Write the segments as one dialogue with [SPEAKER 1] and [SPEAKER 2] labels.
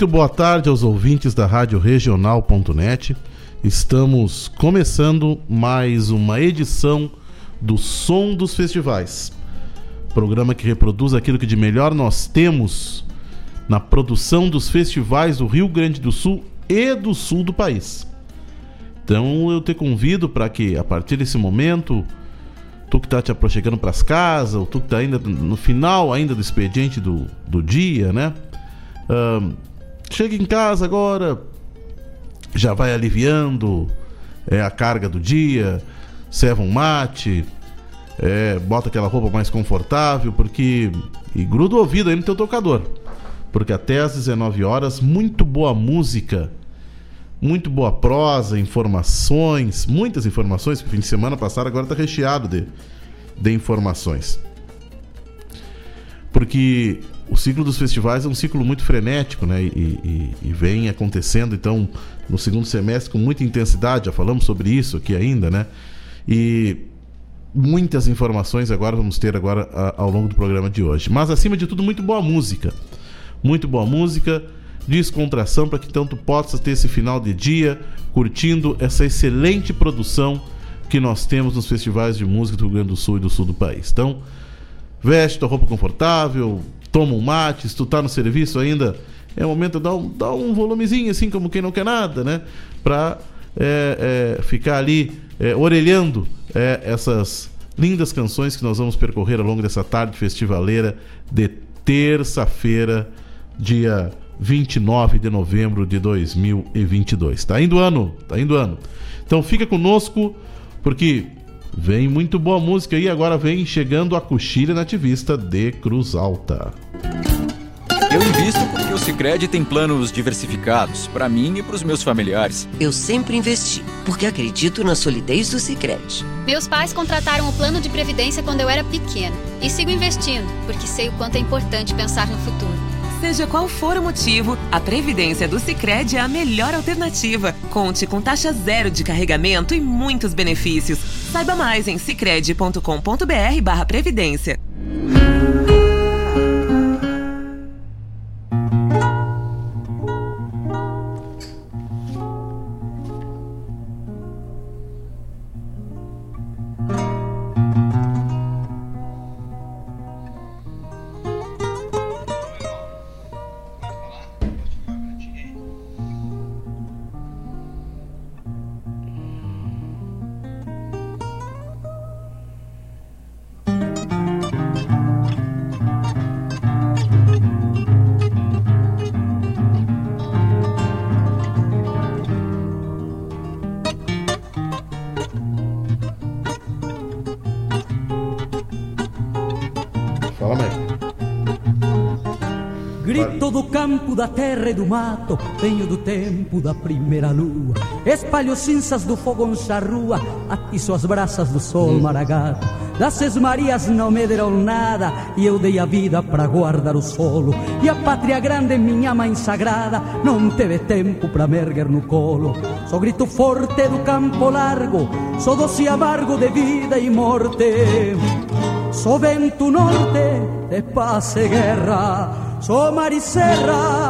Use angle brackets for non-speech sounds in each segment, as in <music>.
[SPEAKER 1] Muito boa tarde aos ouvintes da Rádio Regional.net. Estamos começando mais uma edição do Som dos Festivais. Programa que reproduz aquilo que de melhor nós temos na produção dos festivais do Rio Grande do Sul e do sul do país. Então eu te convido para que a partir desse momento, tu que está te aproximando para as casas, ou tu que está ainda no final ainda do expediente do, do dia, né? Uh, chega em casa agora, já vai aliviando é, a carga do dia, serva um mate, é, bota aquela roupa mais confortável, porque. E gruda o ouvido aí no teu tocador. Porque até às 19 horas, muito boa música, muito boa prosa, informações, muitas informações, porque fim de semana passado agora está recheado de, de informações. Porque o ciclo dos festivais é um ciclo muito frenético, né? E, e, e, vem acontecendo, então, no segundo semestre com muita intensidade. Já falamos sobre isso aqui ainda, né? E muitas informações agora vamos ter agora a, ao longo do programa de hoje. Mas acima de tudo, muito boa música. Muito boa música, descontração para que tanto possa ter esse final de dia curtindo essa excelente produção que nós temos nos festivais de música do Rio Grande do Sul e do sul do país. Então, veste tua roupa confortável, toma um mate, se tu tá no serviço ainda, é o momento de dar um, dar um volumezinho, assim como quem não quer nada, né? Pra é, é, ficar ali é, orelhando é, essas lindas canções que nós vamos percorrer ao longo dessa tarde festivaleira de terça-feira, dia 29 de novembro de 2022. Tá indo ano, tá indo ano. Então fica conosco, porque Vem muito boa música e agora vem chegando a coxilha nativista de Cruz Alta.
[SPEAKER 2] Eu invisto porque o Sicredi tem planos diversificados para mim e para os meus familiares.
[SPEAKER 3] Eu sempre investi porque acredito na solidez do Sicredi.
[SPEAKER 4] Meus pais contrataram o plano de previdência quando eu era pequena e sigo investindo porque sei o quanto é importante pensar no futuro.
[SPEAKER 5] Seja qual for o motivo, a Previdência do Sicredi é a melhor alternativa. Conte com taxa zero de carregamento e muitos benefícios. Saiba mais em sicredi.com.br/previdência.
[SPEAKER 1] Toma
[SPEAKER 6] da terra e do mato Venho do tempo da primeira lua. Espalho cinzas do fogo na rua Atiço as braças do sol maragado. Das esmarias não me deram nada E eu dei a vida para guardar o solo. E a pátria grande, minha mãe sagrada Não teve tempo para me erguer no colo. Sou grito forte do campo largo Sou doce amargo de vida e morte. Sou vento norte de paz e guerra sou Mariserra, Rio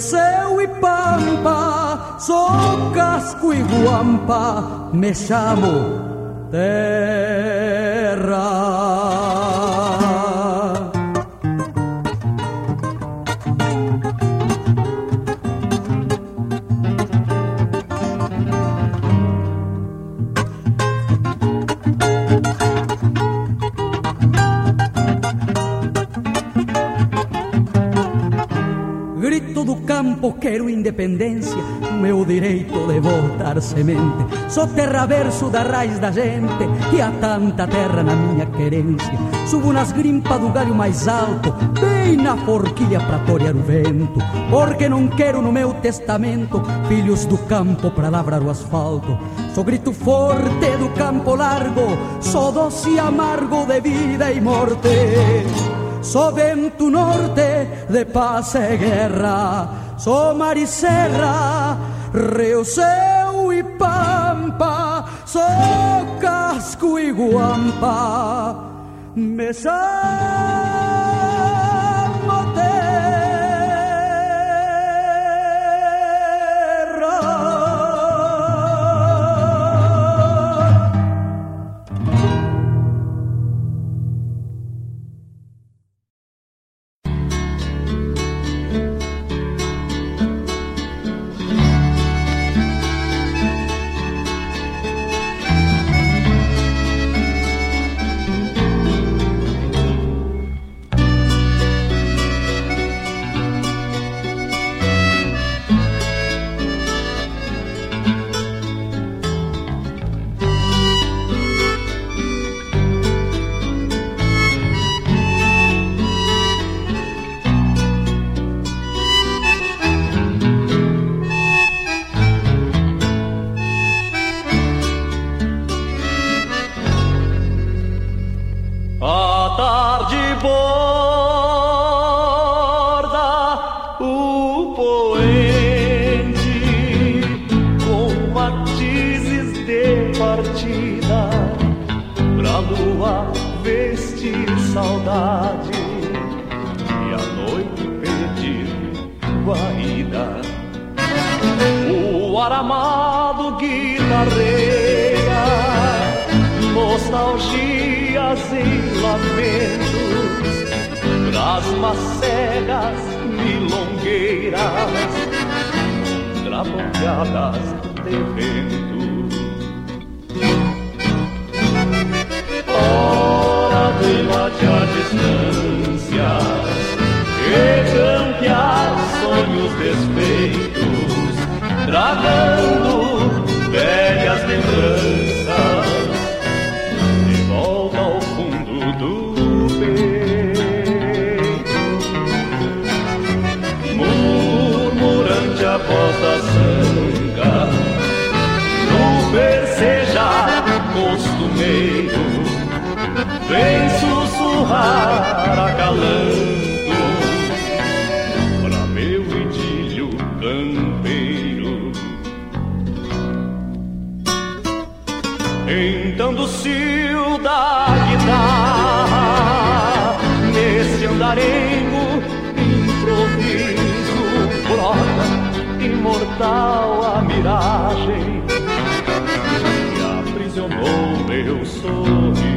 [SPEAKER 6] Seu e Pampa, sou Casco e Guampa, me chamo Terra. Campo quero independência, meu direito de voltar semente. Sou terra verso da raiz da gente e há tanta terra na minha querência. Subo nas grimpas do galho mais alto, bem na forquilha pra torear o vento, porque não quero no meu testamento filhos do campo pra lavrar o asfalto. Sou grito forte do campo largo, sou doce e amargo de vida e morte. Sou vento norte de paz e guerra, sou mariserra, rio seu e pampa, sou casco e guampa, me
[SPEAKER 7] atravessar tarde boa. almas cegas, milongueiras, trabalhadas de vento. Hora de latear distâncias, recantear sonhos desfeitos, tragando vem sussurrar acalando para meu idílio campeiro.
[SPEAKER 8] Então do cio da guitarra, nesse andarengo improviso, brota imortal a miragem que aprisionou meu sorriso.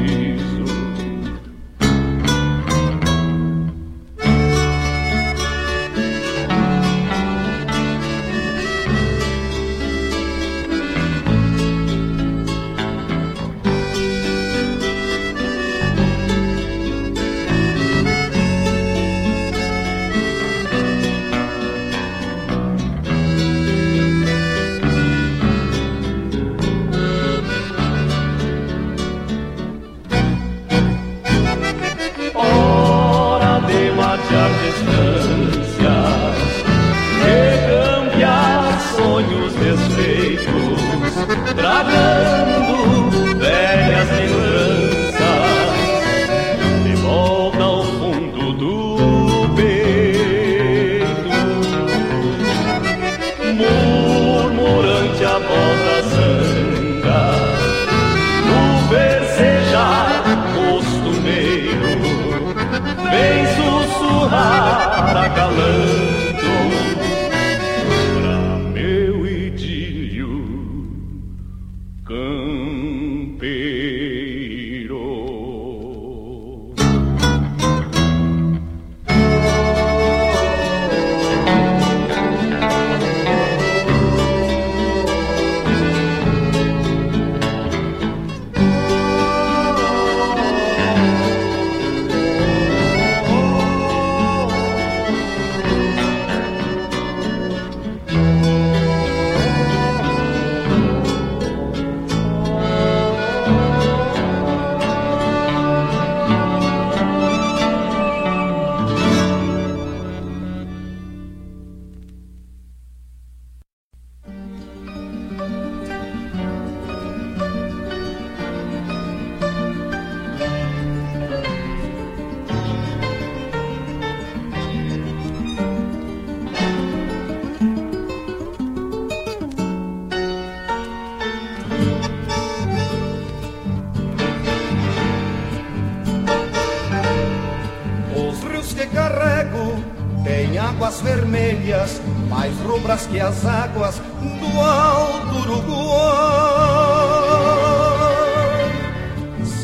[SPEAKER 8] Vermelhas, mais rubras que as águas do Alto Uruguai.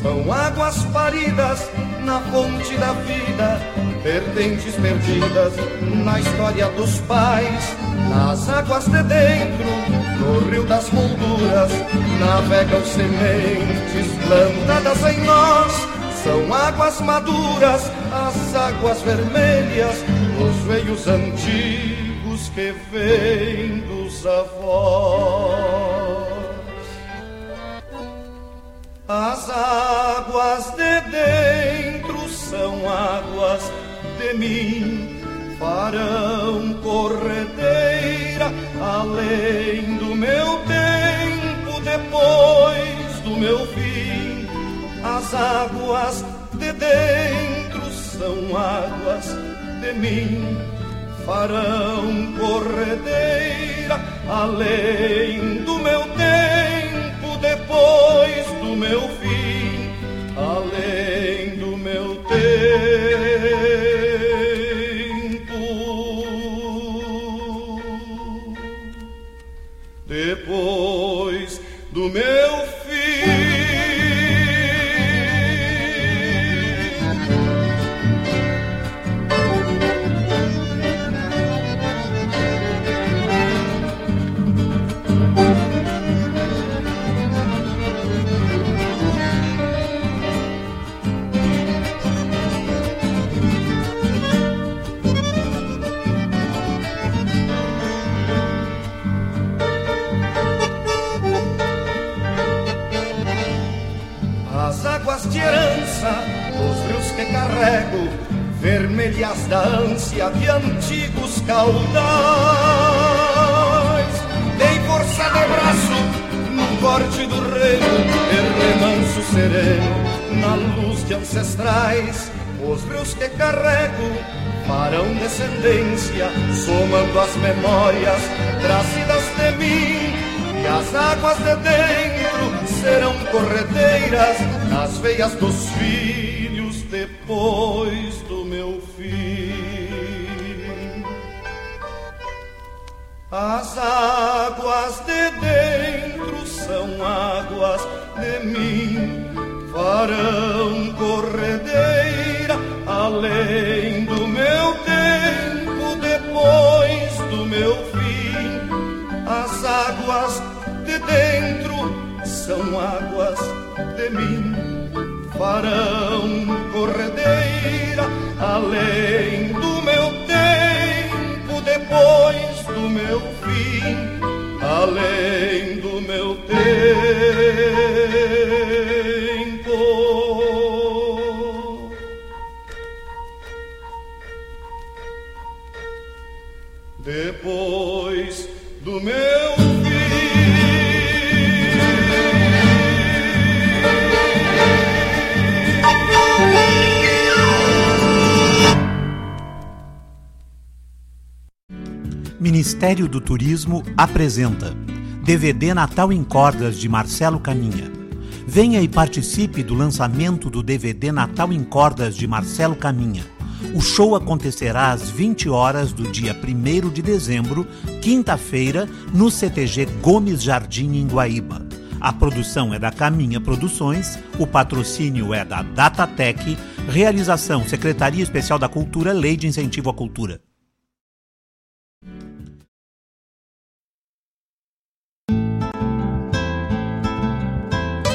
[SPEAKER 8] São águas paridas na fonte da vida, vertentes perdidas na história dos pais. Nas águas de dentro, no rio das molduras, navegam sementes plantadas em nós. São águas maduras, as águas vermelhas, os veios antigos que vêm dos avós. As águas de dentro são águas de mim, farão corredeira além do meu tempo, depois do meu fim. As águas de dentro são águas de mim, farão corredeira além do meu tempo, depois do meu fim, além do meu tempo, depois do meu águas de herança, os rios que carrego, vermelhas da ânsia de antigos caudais. Dei força de braço no corte do de remanso sereno, na luz de ancestrais. Os rios que carrego farão descendência, somando as memórias trazidas de mim. E as águas de dentro serão corredeiras nas veias dos filhos depois do meu fim. As águas de dentro são águas de mim, farão corredeira além do meu tempo, depois do meu fim. As águas de dentro são águas de mim, farão corredeira além do meu tempo, depois do meu fim, além do meu tempo.
[SPEAKER 9] Ministério do Turismo apresenta DVD Natal em Cordas de Marcelo Caminha. Venha e participe do lançamento do DVD Natal em Cordas de Marcelo Caminha. O show acontecerá às 20 horas do dia 1 de dezembro, quinta-feira, no CTG Gomes Jardim, em Guaíba. A produção é da Caminha Produções, o patrocínio é da Datatec, realização Secretaria Especial da Cultura, Lei de Incentivo à Cultura.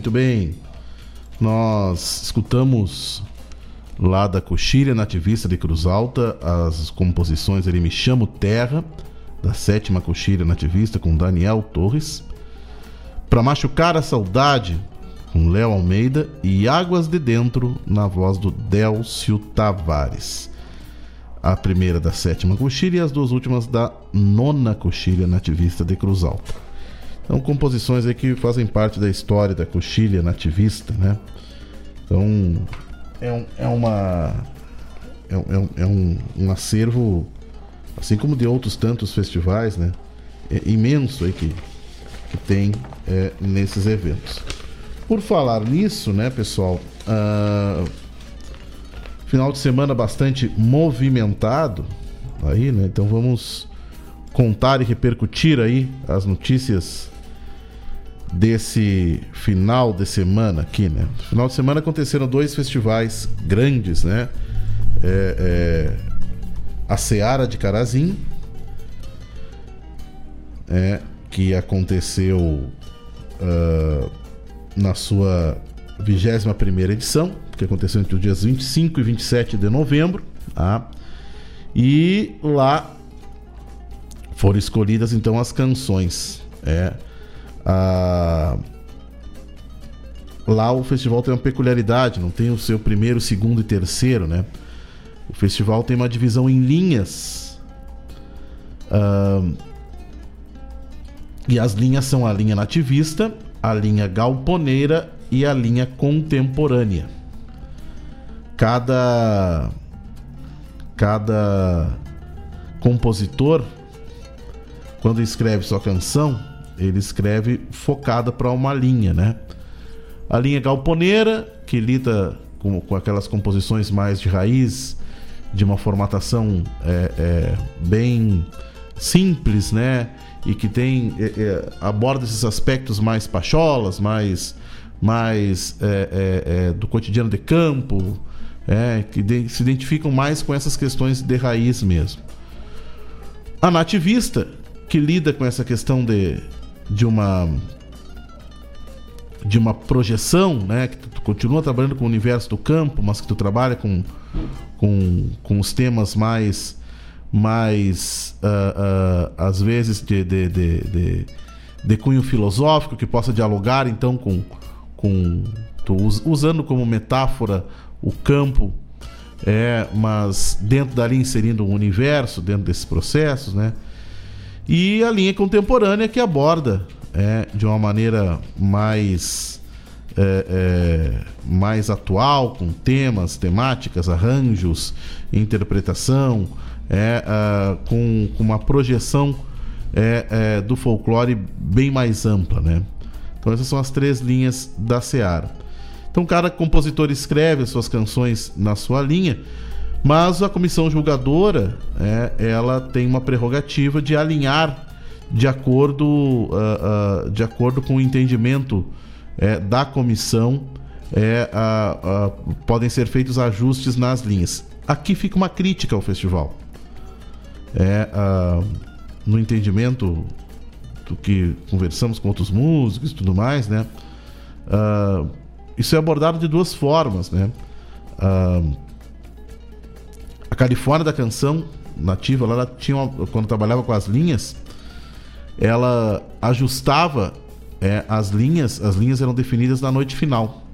[SPEAKER 1] Muito bem. Nós escutamos lá da Coxilha Nativista de Cruz Alta as composições Ele Me Chamo Terra, da sétima Coxilha Nativista com Daniel Torres. Para Machucar a Saudade, com Léo Almeida. E Águas de Dentro, na voz do Délcio Tavares. A primeira da sétima coxilha e as duas últimas da nona coxilha nativista de Cruz Alta. São composições aí que fazem parte da história da coxilha nativista, né? Então, é, um, é uma. É, um, é um, um acervo, assim como de outros tantos festivais, né? É imenso aí que, que tem é, nesses eventos. Por falar nisso, né, pessoal? Uh, final de semana bastante movimentado aí, né? Então vamos contar e repercutir aí as notícias desse final de semana aqui, né? No final de semana aconteceram dois festivais grandes, né? É, é, a Seara de Carazim, é, que aconteceu uh, na sua 21 primeira edição, que aconteceu entre os dias 25 e 27 de novembro, tá? E lá foram escolhidas então as canções, é lá o festival tem uma peculiaridade, não tem o seu primeiro, segundo e terceiro, né? O festival tem uma divisão em linhas. E as linhas são a linha nativista, a linha galponeira e a linha contemporânea. Cada cada compositor quando escreve sua canção, ele escreve focada para uma linha, né? A linha galponeira, que lida com, com aquelas composições mais de raiz, de uma formatação é, é, bem simples, né? E que tem é, é aborda esses aspectos mais pacholas, mais mais é, é, do cotidiano de campo, que de, se identificam mais com essas questões de raiz mesmo. A nativista, que lida com essa questão de de uma de uma projeção, né? Que tu continua trabalhando com o universo do campo, mas que tu trabalha com, com, com os temas mais mais uh, uh, às vezes de, de, de, de, de cunho filosófico que possa dialogar então com com tu, usando como metáfora o campo é mas dentro dali inserindo um universo dentro desses processos né e a linha contemporânea que aborda é, de uma maneira mais, é, é, mais atual, com temas, temáticas, arranjos, interpretação, é, com, com, uma projeção é, é, do folclore bem mais ampla. Né? Então essas são as três linhas da Seara. Então, cada compositor escreve as suas canções na sua linha, mas a comissão julgadora é, ela tem uma prerrogativa de alinhar de acordo, uh, uh, de acordo com o entendimento é, da comissão, é, uh, podem ser feitos ajustes nas linhas. Aqui fica uma crítica ao festival. É, no entendimento do que conversamos com outros músicos e tudo mais, né? isso é abordado de duas formas, né? A Califórnia da canção nativa, ela tinha uma, quando trabalhava com as linhas, ela ajustava é, as linhas, as linhas eram definidas na noite final.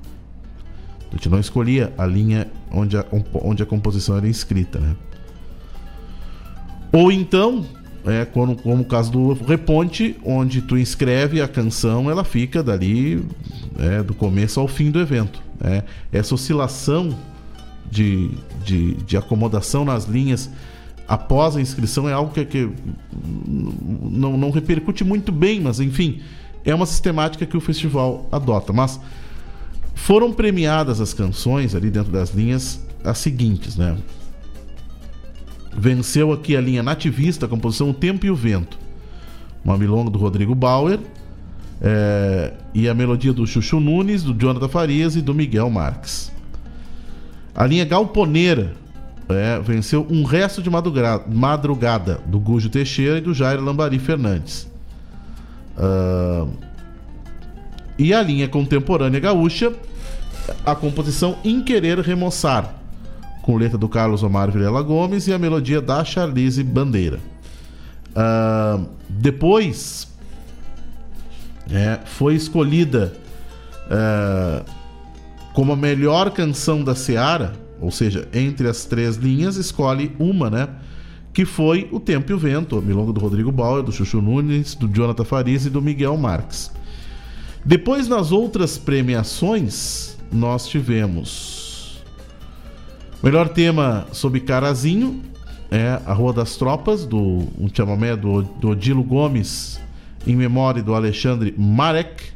[SPEAKER 1] A gente não escolhia a linha onde a, onde a composição era inscrita, né? Ou então, é, como, como o caso do Reponte, onde tu inscreve a canção, ela fica dali é, do começo ao fim do evento. Né? Essa oscilação de, de, de acomodação nas linhas após a inscrição é algo que, que não, não repercute muito bem, mas enfim, é uma sistemática que o festival adota. Mas foram premiadas as canções ali dentro das linhas as seguintes, né? Venceu aqui a linha nativista, a composição O Tempo e o Vento. Uma milonga do Rodrigo Bauer. É, e a melodia do Chuchu Nunes, do Jonathan Farias e do Miguel Marques. A linha galponeira é, venceu um resto de madrugada do Gujo Teixeira e do Jair Lambari Fernandes. Uh, e a linha contemporânea gaúcha, a composição Em Querer Remoçar, com letra do Carlos Omar Vilela Gomes e a melodia da Charlize Bandeira. Uh, depois é, foi escolhida uh, como a melhor canção da Seara ou seja, entre as três linhas, escolhe uma, né? Que foi O Tempo e o Vento, milonga do Rodrigo Bauer, do Chuchu Nunes, do Jonathan Farias e do Miguel Marques. Depois, nas outras premiações, nós tivemos melhor tema sobre Carazinho, é A Rua das Tropas, do um chamamé do, do Odilo Gomes, em memória do Alexandre Marek,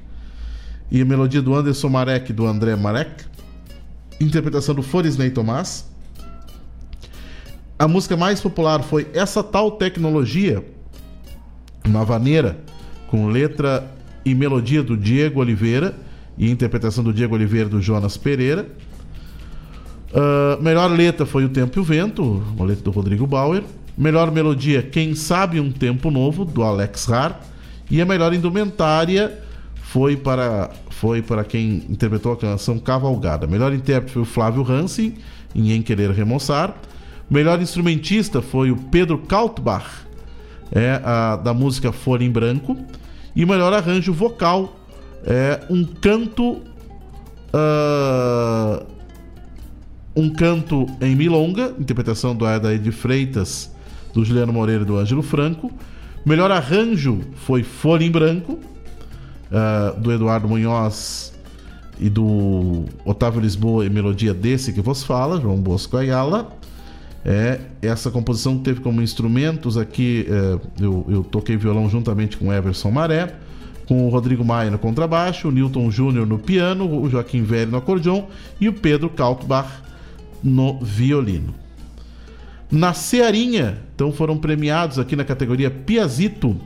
[SPEAKER 1] e a melodia do Anderson Marek do André Marek interpretação do Florisney Tomás. A música mais popular foi Essa Tal Tecnologia, uma vaneira com letra e melodia do Diego Oliveira e interpretação do Diego Oliveira do Jonas Pereira. Uh, melhor letra foi O Tempo e o Vento, uma letra do Rodrigo Bauer. Melhor melodia, Quem Sabe um Tempo Novo, do Alex Har. E a melhor indumentária foi para foi para quem interpretou a canção Cavalgada. Melhor intérprete foi o Flávio Hansen, em Em Querer Remoçar. Melhor instrumentista foi o Pedro Kaltbach, é, a, da música Folha em Branco. E melhor arranjo vocal é um canto. Uh, um canto em Milonga, interpretação do Adair Freitas, do Juliano Moreira e do Ângelo Franco. Melhor arranjo foi Folha em Branco uh, do Eduardo Munhoz e do Otávio Lisboa e melodia desse que vos fala, João Bosco Ayala. É, essa composição teve como instrumentos aqui, é, eu, eu, toquei violão juntamente com Everson Maré, com o Rodrigo Maia no contrabaixo, o Newton Júnior no piano, o Joaquim Velho no acordeon e o Pedro Kaltbach no violino. Na Cearinha, então foram premiados aqui na categoria Piazito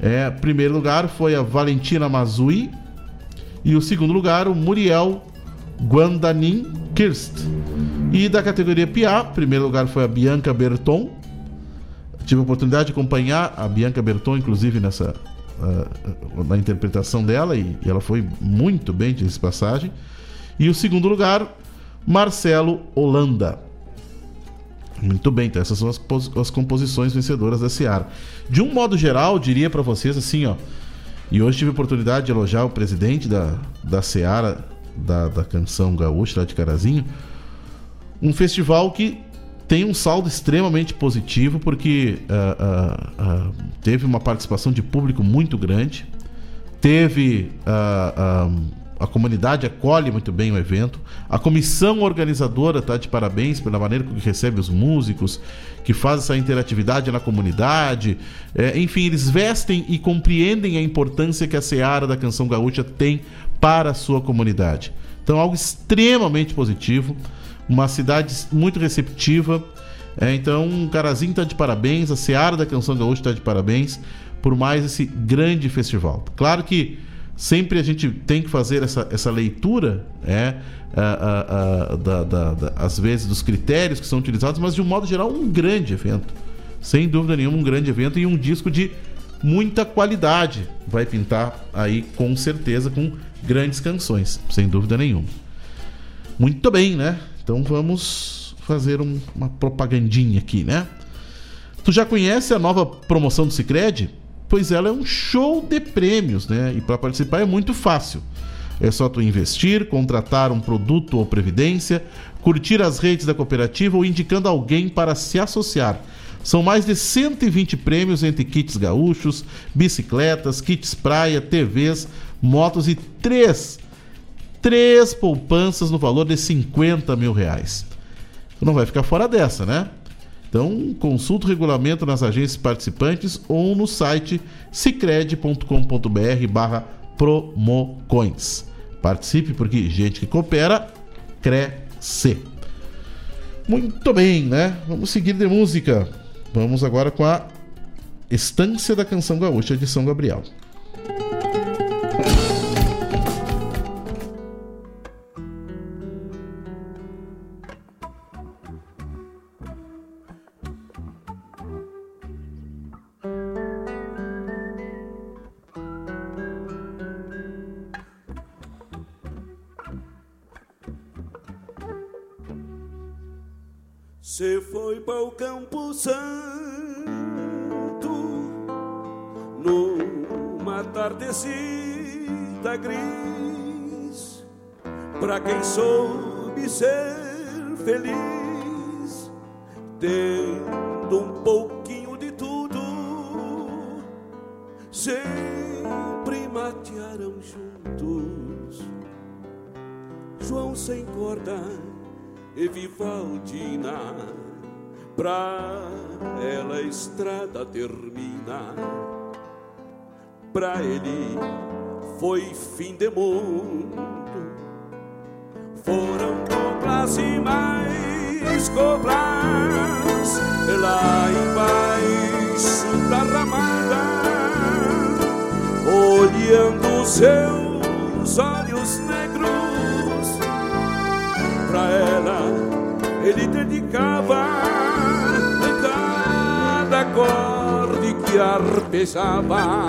[SPEAKER 1] é, primeiro lugar foi a Valentina Mazui e o segundo lugar o Muriel Guandanin Kirst. E da categoria PA, primeiro lugar foi a Bianca Berton. Tive a oportunidade de acompanhar a Bianca Berton, inclusive nessa uh, na interpretação dela e, e ela foi muito bem de passagem. E o segundo lugar, Marcelo Holanda. Muito bem, então essas são as, as composições vencedoras da Seara. De um modo geral, diria para vocês assim, ó. E hoje tive a oportunidade de elogiar o presidente da, da Seara, da, da canção gaúcha, lá de Carazinho. Um festival que tem um saldo extremamente positivo, porque uh, uh, uh, teve uma participação de público muito grande, teve a comunidade acolhe muito bem o evento. A comissão organizadora está de parabéns pela maneira que recebe os músicos, que faz essa interatividade na comunidade. É, enfim, eles vestem e compreendem a importância que a seara da canção gaúcha tem para a sua comunidade. Então, algo extremamente positivo, uma cidade muito receptiva. É, então, o Carazinho está de parabéns, a Seara da Canção Gaúcha está de parabéns por mais esse grande festival. Claro que sempre a gente tem que fazer essa, essa leitura, é, a, a, a, da, da, da, às vezes, dos critérios que são utilizados, mas de um modo geral, um grande evento. Sem dúvida nenhuma, um grande evento e um disco de muita qualidade. Vai pintar aí com certeza com grandes canções, sem dúvida nenhuma. Muito bem, né? Então vamos fazer um, uma propagandinha aqui, né? Tu já conhece a nova promoção do Sicredi? Pois ela é um show de prêmios, né? E para participar é muito fácil. É só tu investir, contratar um produto ou previdência, curtir as redes da cooperativa ou indicando alguém para se associar. São mais de 120 prêmios entre kits gaúchos, bicicletas, kits praia, TVs, motos e três, três poupanças no valor de 50 mil reais. Tu não vai ficar fora dessa, né? Então, consulte o regulamento nas agências participantes ou no site cicred.com.br barra promocoins. Participe porque gente que coopera, cresce. Muito bem, né? Vamos seguir de música. Vamos agora com a Estância da Canção Gaúcha de São Gabriel.
[SPEAKER 10] Para quem soube ser feliz, tendo um pouquinho de tudo, sempre matearam juntos. João sem corda e Vivaldina, pra ela a estrada termina. Pra ele foi fim de mundo. Foram coplas e mais coplas lá embaixo da ramada, olhando seus olhos negros pra ela ele dedicava cada acorde que arpejava.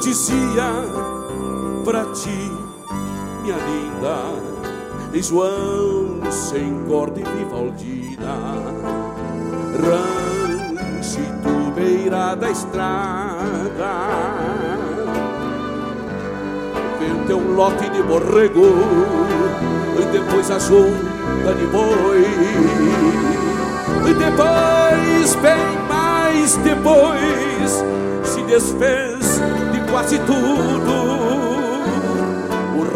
[SPEAKER 10] Dizia pra ti, minha linda, e João sem corda e Vivaldina, ranchito beira da estrada. Vende um lote de borrego e depois a junta de boi. E depois, bem mais depois, se desfez de quase tudo.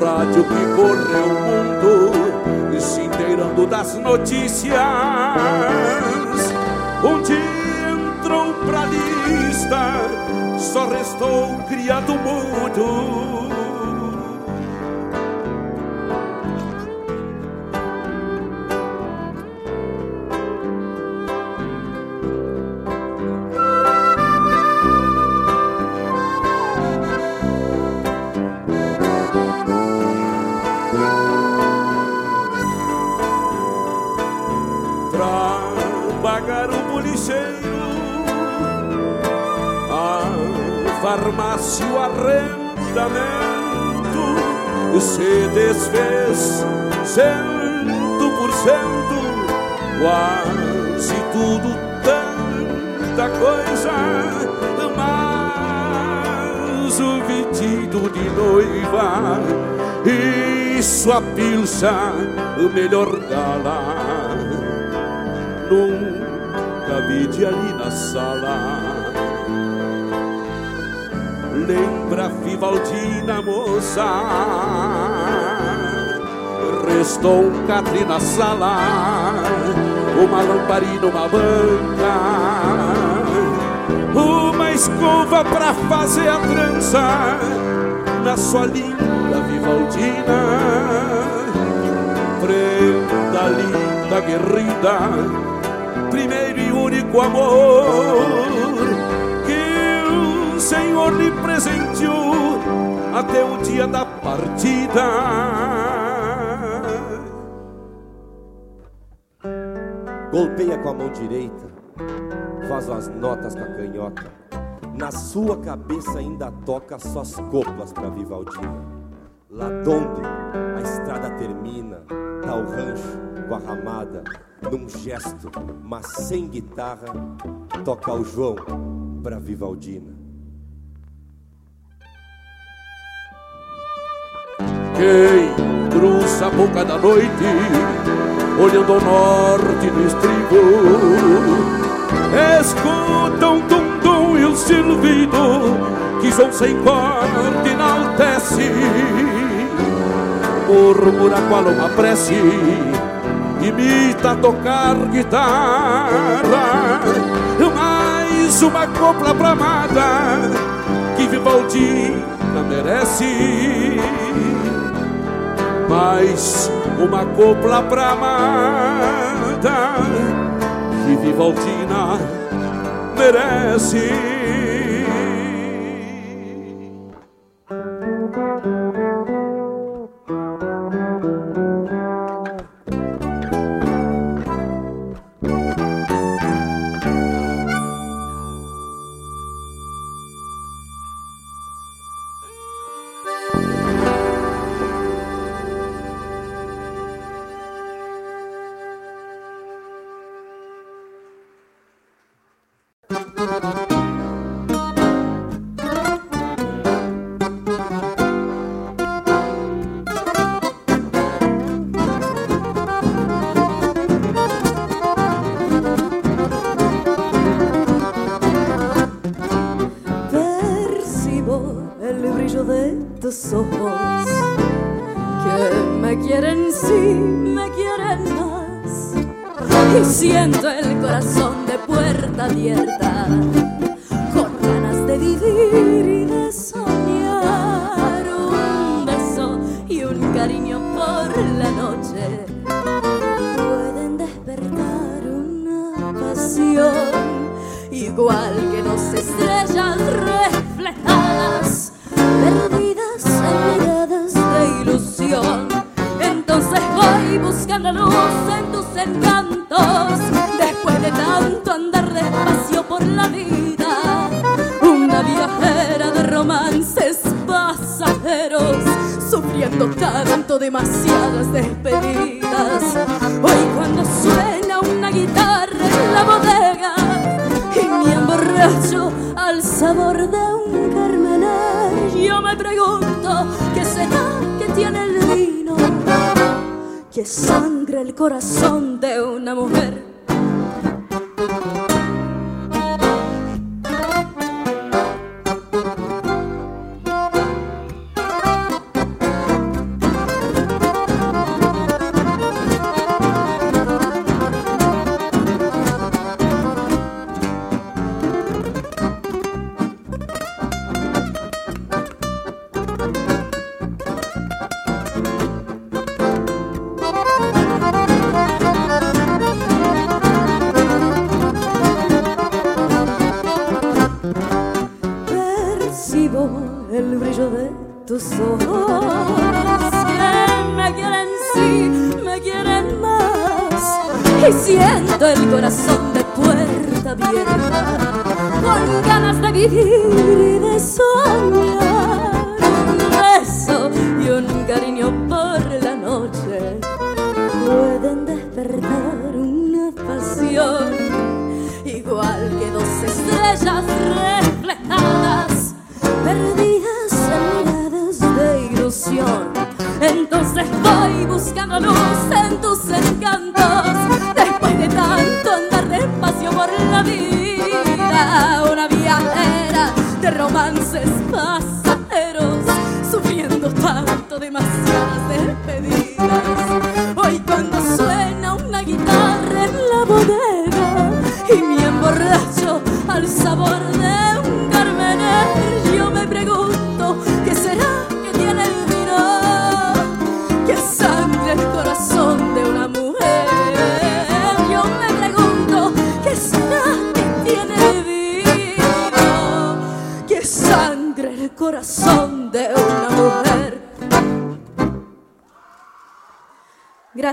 [SPEAKER 10] Rádio que correu o mundo, se inteirando das notícias. Onde entrou pra lista, só restou um criado mudo. Cento por cento, quase tudo, tanta coisa, mas o vestido de noiva e sua pilcha, o melhor gala nunca vi de ali na sala. Lembra Vivaldina, moça? Restou um catre na sala, uma lamparina, uma banca, uma escova pra fazer a trança.
[SPEAKER 11] Na sua linda Vivaldina, prenda linda, guerrida, primeiro e único amor que o Senhor lhe presenteou até o dia da partida.
[SPEAKER 12] Com a mão direita, faz as notas com a canhota. Na sua cabeça ainda toca suas coplas pra Vivaldina. Lá donde a estrada termina, tá o rancho com a ramada. Num gesto, mas sem guitarra, toca o João pra Vivaldina.
[SPEAKER 11] Quem cruza a boca da noite, olhando ao norte do estribo, escuta um tum-tum e um silbido que João sem corte enaltece. Murmura qual uma prece, imita tocar guitarra, mais uma copla pra amada que Vivaldina merece mais uma copla pra amada que Vivaldina merece.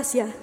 [SPEAKER 13] Gracias.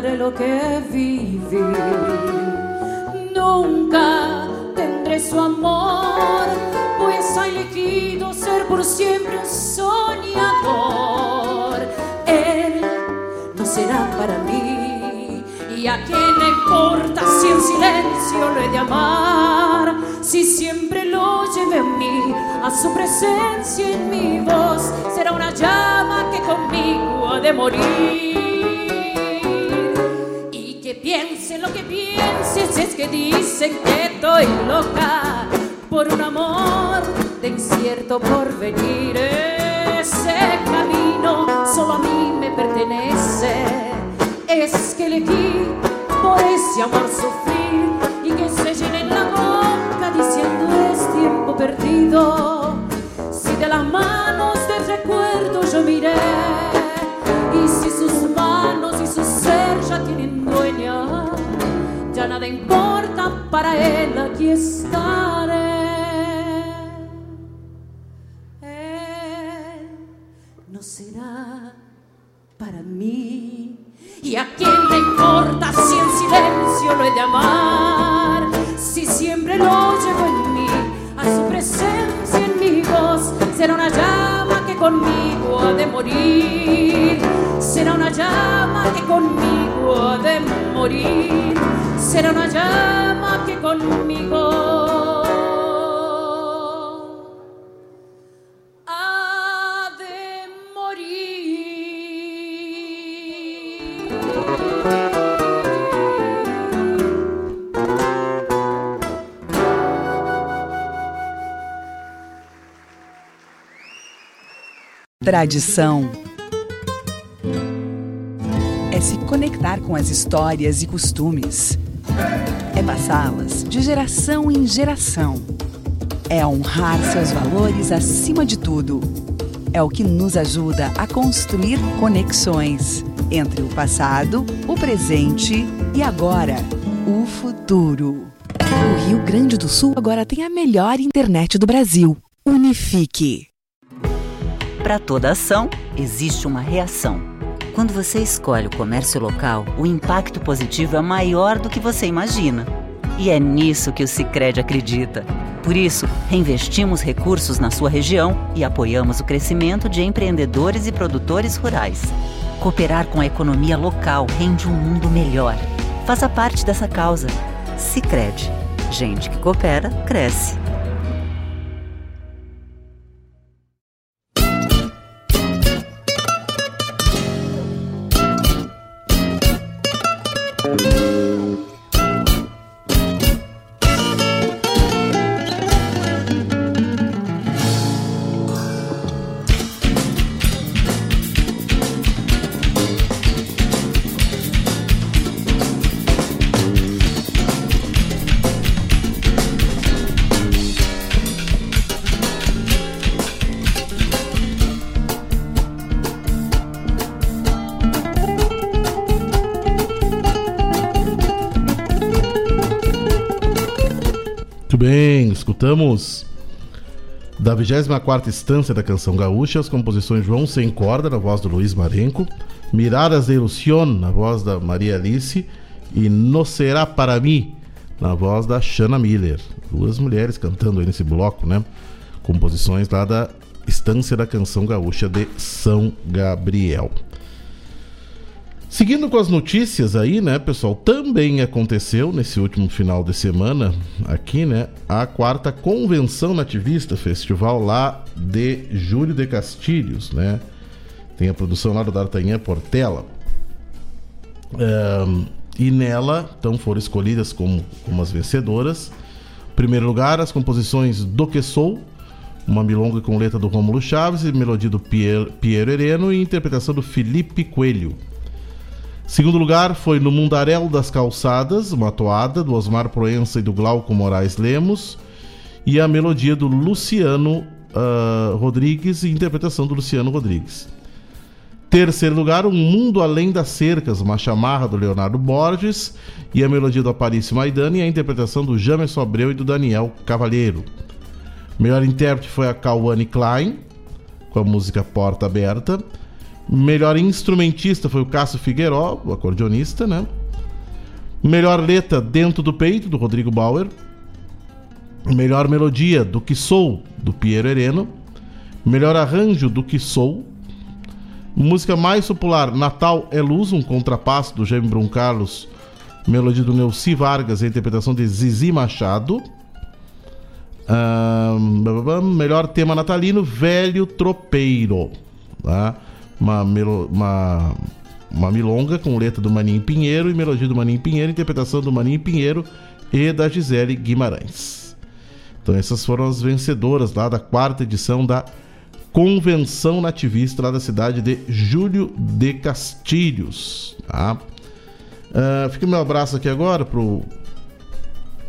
[SPEAKER 13] Lo que viví. Nunca tendré su amor, pues ha elegido ser por siempre un soñador. Él no será para mí, y a quién le importa si en silencio lo he de amar, si siempre lo lleve en mí, a su presencia en mi voz, será una llama que conmigo ha de morir. por conmigo de morir. Será una llama que conmigo ha de morir. Será una llama que conmigo
[SPEAKER 14] Tradição é se conectar com as histórias e costumes. É passá-las de geração em geração. É honrar seus valores acima de tudo. É o que nos ajuda a construir conexões entre o passado, o presente e agora, o futuro. O Rio Grande do Sul agora tem a melhor internet do Brasil. Unifique.
[SPEAKER 15] Para toda ação, existe uma reação. Quando você escolhe o comércio local, o impacto positivo é maior do que você imagina. E é nisso que o Sicredi acredita. Por isso, reinvestimos recursos na sua região e apoiamos o crescimento de empreendedores e produtores rurais. Cooperar com a economia local rende um mundo melhor. Faça parte dessa causa. Sicredi. Gente que coopera, cresce.
[SPEAKER 1] Escutamos da 24 Estância da Canção Gaúcha, as composições João Sem Corda, na voz do Luiz Marenco, Miradas de Ilusión, na voz da Maria Alice, e No Será Para Mim, na voz da Shanna Miller. Duas mulheres cantando aí nesse bloco, né? Composições lá da Estância da Canção Gaúcha de São Gabriel. Seguindo com as notícias aí, né, pessoal, também aconteceu nesse último final de semana aqui, né, a quarta convenção nativista, festival lá de Júlio de Castilhos, né? Tem a produção lá do D'Artagnan Portela. Ahn, e nela, então, foram escolhidas como, como as vencedoras. Em primeiro lugar, as composições Do Que Sou, uma milonga com letra do Rômulo Chaves e melodia do Pier, Piero Hereno e interpretação do Felipe Coelho. Segundo lugar foi No Mundaréu das Calçadas, uma toada do Osmar Proença e do Glauco Moraes Lemos, e a melodia do Luciano ah, Rodrigues e interpretação do Luciano Rodrigues. Terceiro lugar, Um Mundo Além das Cercas, uma chamarra do Leonardo Borges, e a melodia do Aparício Maidana e a interpretação do James Abreu e do Daniel Cavalheiro. Melhor intérprete foi a Cauane Klein, com a música Porta Aberta. Melhor instrumentista foi o Cássio Figueiró, o acordeonista, né? Melhor letra Dentro do Peito, do Rodrigo Bauer. Melhor melodia do Que Sou, do Piero Hereno. Melhor arranjo do Que Sou. Música mais popular, Natal é Luz, um contrapasso do Jaime Brum Carlos. Melodia do Neuci Vargas a interpretação de Zizi Machado. Blá. melhor tema natalino, Velho Tropeiro. Tá? Uma, melo- uma, uma milonga com letra do Maninho Pinheiro e melodia do Maninho Pinheiro, interpretação do Maninho Pinheiro e da Gisele Guimarães. Então essas foram as vencedoras lá da quarta edição da Convenção Nativista lá da cidade de Júlio de Castilhos. Tá? Ah, fica meu abraço aqui agora pro,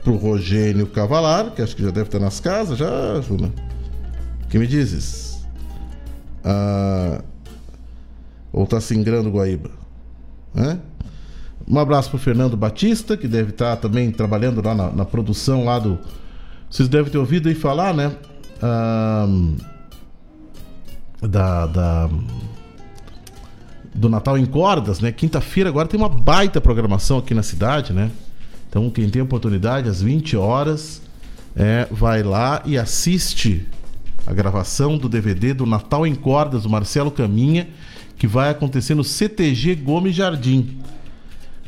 [SPEAKER 1] pro Rogênio Cavalar, que acho que já deve estar nas casas, já, Juna. O que me dizes? Ah, ou tá se ingrando Guaíba? Né? Um abraço pro Fernando Batista, que deve estar também trabalhando lá na, na produção lá do. Vocês devem ter ouvido aí falar, né? Da, da- do Natal em Cordas, né? Quinta-feira agora tem uma baita programação aqui na cidade, né? Então quem tem oportunidade às 20 horas é, vai lá e assiste a gravação do DVD do Natal em Cordas do Marcelo Caminha, que vai acontecer no CTG Gomes Jardim.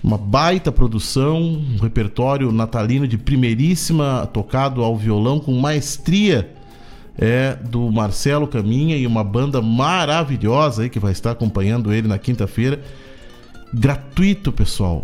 [SPEAKER 1] Uma baita produção, um repertório natalino de primeiríssima, tocado ao violão com maestria é do Marcelo Caminha e uma banda maravilhosa aí que vai estar acompanhando ele na quinta-feira. Gratuito, pessoal.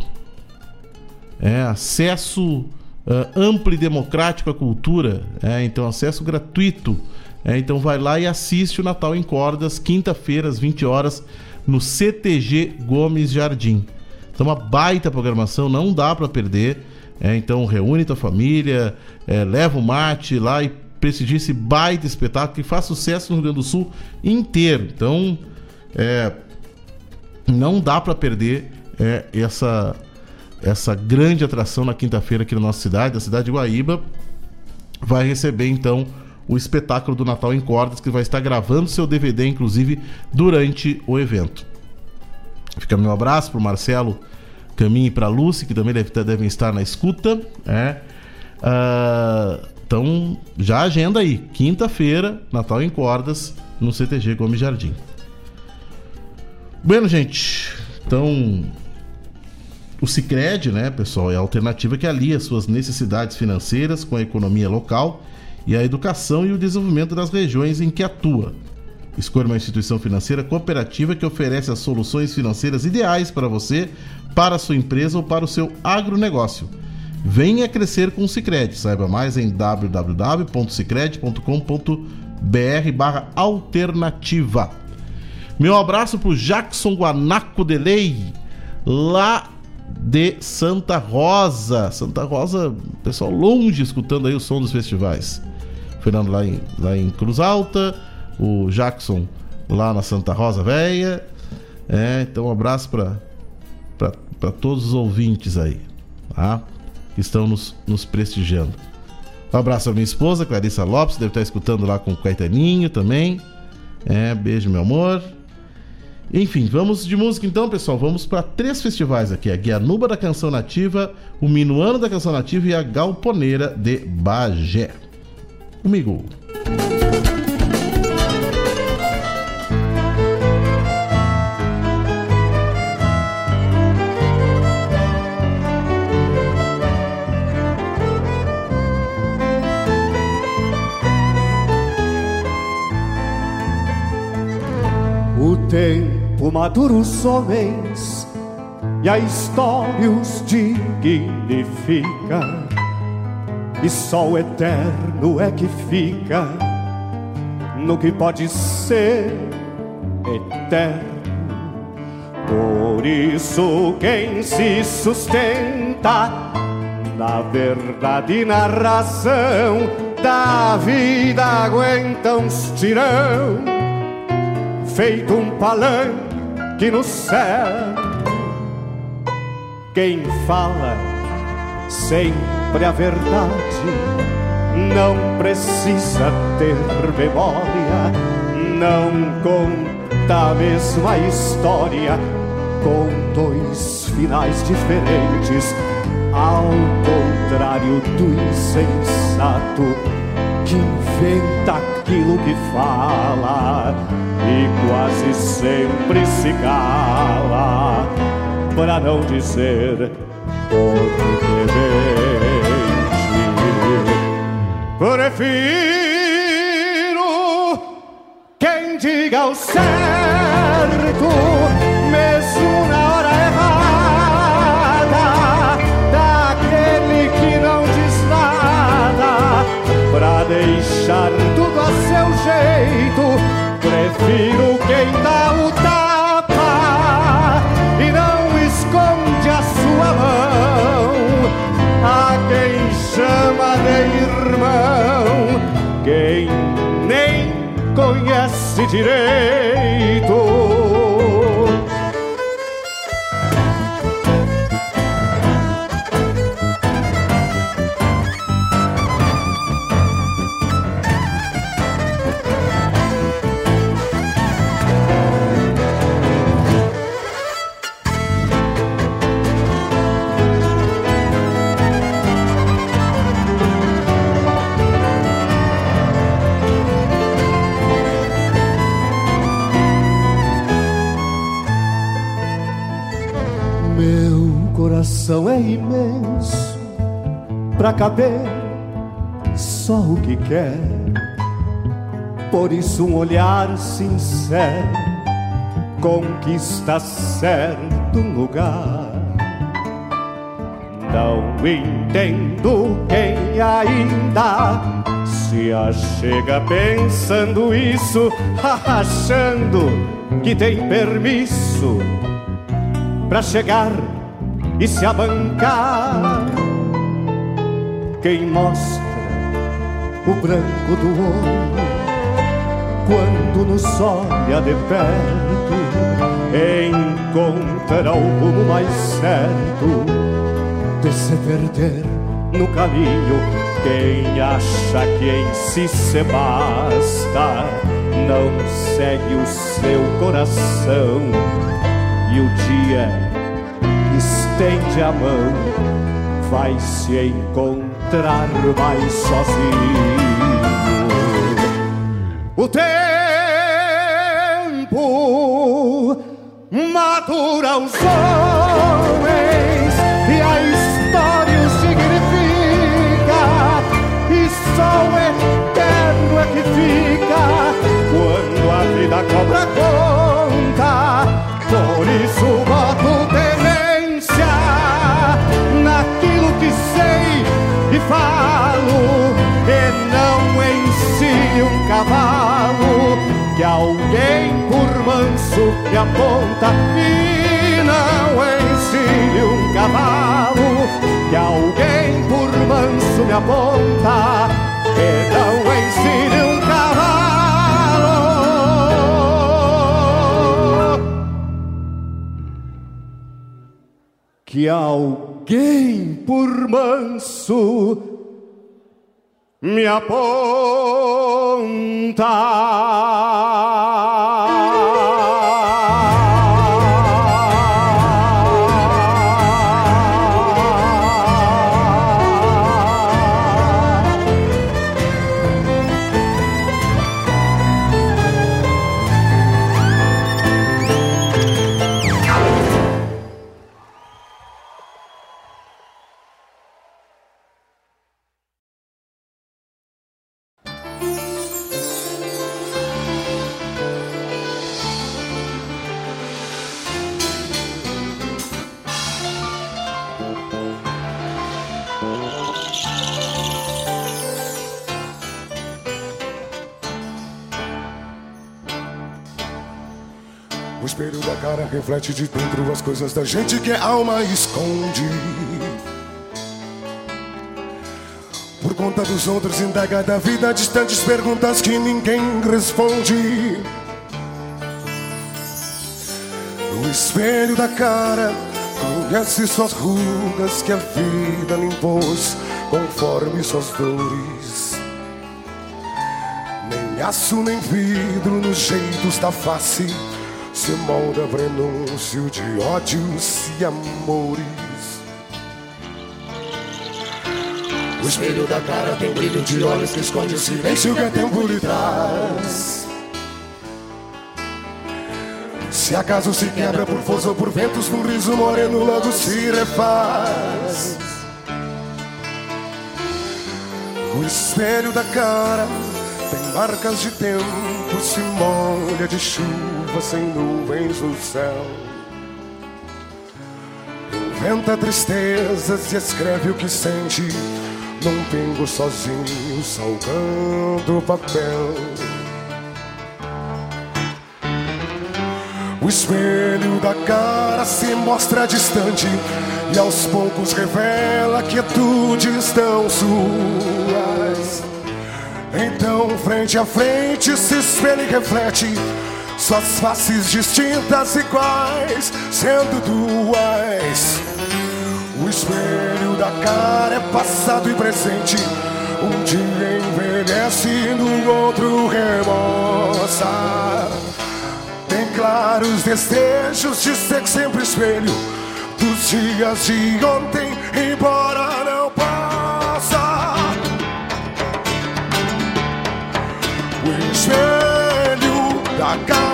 [SPEAKER 1] É acesso ah, amplo e democrático à cultura. É, então, acesso gratuito. É, então, vai lá e assiste o Natal em Cordas, quinta-feira, às 20 horas, no CTG Gomes Jardim. Então, uma baita programação, não dá para perder. É, então, reúne tua família, é, leva o mate lá e prestigia esse baita espetáculo que faz sucesso no Rio Grande do Sul inteiro. Então, é, não dá para perder é, essa essa grande atração na quinta-feira aqui na nossa cidade, a cidade de Guaíba, vai receber então o espetáculo do Natal em Cordas, que vai estar gravando seu DVD, inclusive, durante o evento. Fica meu abraço pro Marcelo Caminho e pra Lucy, que também deve, devem estar na escuta. É. Ah, então, já agenda aí. Quinta-feira, Natal em Cordas, no CTG Gomes Jardim. Bueno, gente. Então, o Cicred, né, pessoal, é a alternativa que alia suas necessidades financeiras com a economia local e a educação e o desenvolvimento das regiões em que atua. Escolha uma instituição financeira cooperativa que oferece as soluções financeiras ideais para você, para a sua empresa ou para o seu agronegócio. Venha crescer com o Cicred. Saiba mais em www.cicred.com.br barra alternativa. Meu abraço para o Jackson Guanaco Delay, lá de Santa Rosa. Santa Rosa, pessoal longe escutando aí o som dos festivais. Fernando lá em, lá em Cruz Alta, o Jackson lá na Santa Rosa Velha. É, então um abraço para todos os ouvintes aí, tá? Que estão nos, nos prestigiando. Um abraço à minha esposa, Clarissa Lopes, deve estar escutando lá com o Caetaninho também. É, beijo, meu amor. Enfim, vamos de música então, pessoal. Vamos para três festivais aqui: a Guianuba da Canção Nativa, o Minuano da Canção Nativa e a Galponeira de Bagé. Comigo.
[SPEAKER 16] O tempo madura os homens e a história os dignifica. E só o eterno é que fica no que pode ser eterno. Por isso, quem se sustenta na verdade e na razão da vida aguenta uns tirão, feito um palanque no céu. Quem fala sempre a verdade não precisa ter memória, não conta a mesma história com dois finais diferentes, ao contrário do insensato que inventa aquilo que fala e quase sempre se cala para não dizer onipotente. Prefiro quem diga o certo, mesmo na hora errada, daquele que não diz nada, pra deixar tudo a seu jeito. Prefiro conhece direito. Coração é imenso pra caber só o que quer. Por isso um olhar sincero conquista certo lugar. Não entendo quem ainda se achega pensando isso, <laughs> achando que tem permisso pra chegar e se abancar. Quem mostra o branco do olho quando nos olha de perto, encontra o rumo mais certo de se perder no caminho. Quem acha que em si se basta, não segue o seu coração e o dia que estende a mão vai se encontrar mais sozinho. O tempo madura os homens falo e não ensine um cavalo que alguém por manso me aponta e não ensine um cavalo que alguém por manso me aponta e não ensine um cavalo. Que alguém por manso me aponta.
[SPEAKER 17] Reflete de dentro as coisas da gente que a alma esconde. Por conta dos outros, indaga da vida distantes perguntas que ninguém responde. O espelho da cara conhece suas rugas que a vida impôs conforme suas dores. Nem aço nem vidro nos jeitos da face se molda prenúncio de ódios e amores. O espelho da cara tem brilho de olhos que esconde o silêncio que é tempo lhe traz. Se acaso se quebra por força ou por ventos, num riso moreno logo se refaz. O espelho da cara tem marcas de tempo, se molha de chuva sem nuvens no céu. Inventa tristezas e escreve o que sente num pingo sozinho, salgando o papel. O espelho da cara se mostra distante e aos poucos revela quietudes tão suas. Então, frente a frente, se espelha e reflete suas faces distintas, iguais, sendo duas. O espelho da cara é passado e presente. Um dia envelhece, no outro remoça. Tem claros desejos de ser sempre espelho dos dias de ontem, embora não possa. O espelho da cara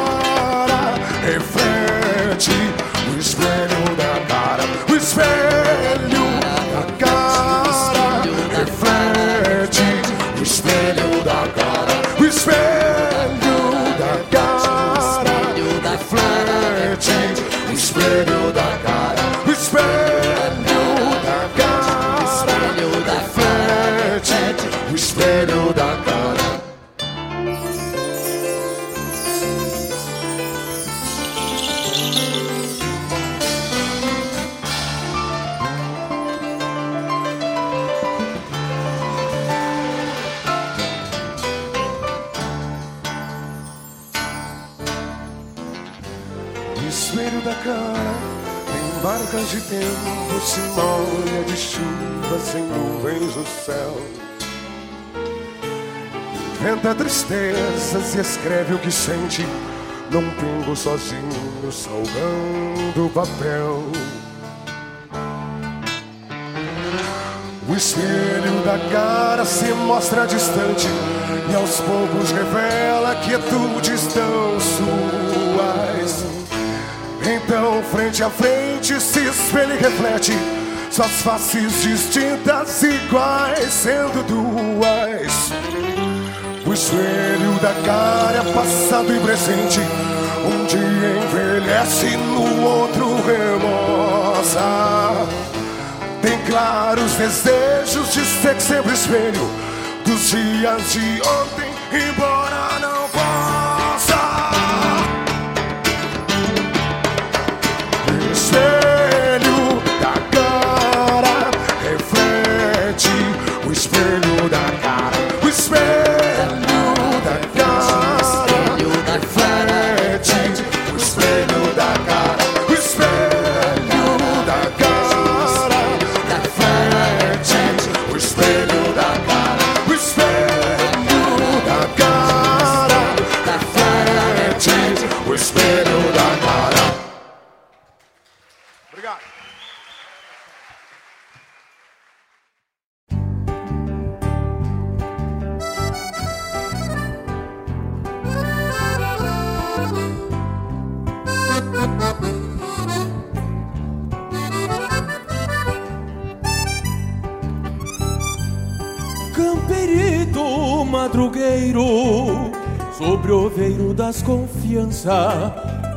[SPEAKER 17] o espelho da cara. Espelho da cara tem marcas de tempo, se molha de chuva sem nuvens no céu. Inventa tristezas e escreve o que sente num pingo sozinho, salgando papel. O espelho da cara se mostra distante e aos poucos revela quietudes tão suas. Então, frente a frente, se espelha e reflete suas faces distintas, iguais, sendo duas. Espelho da cara passado e presente. Um dia envelhece, no outro remoça. Tem claros desejos de ser sempre espelho dos dias de ontem, embora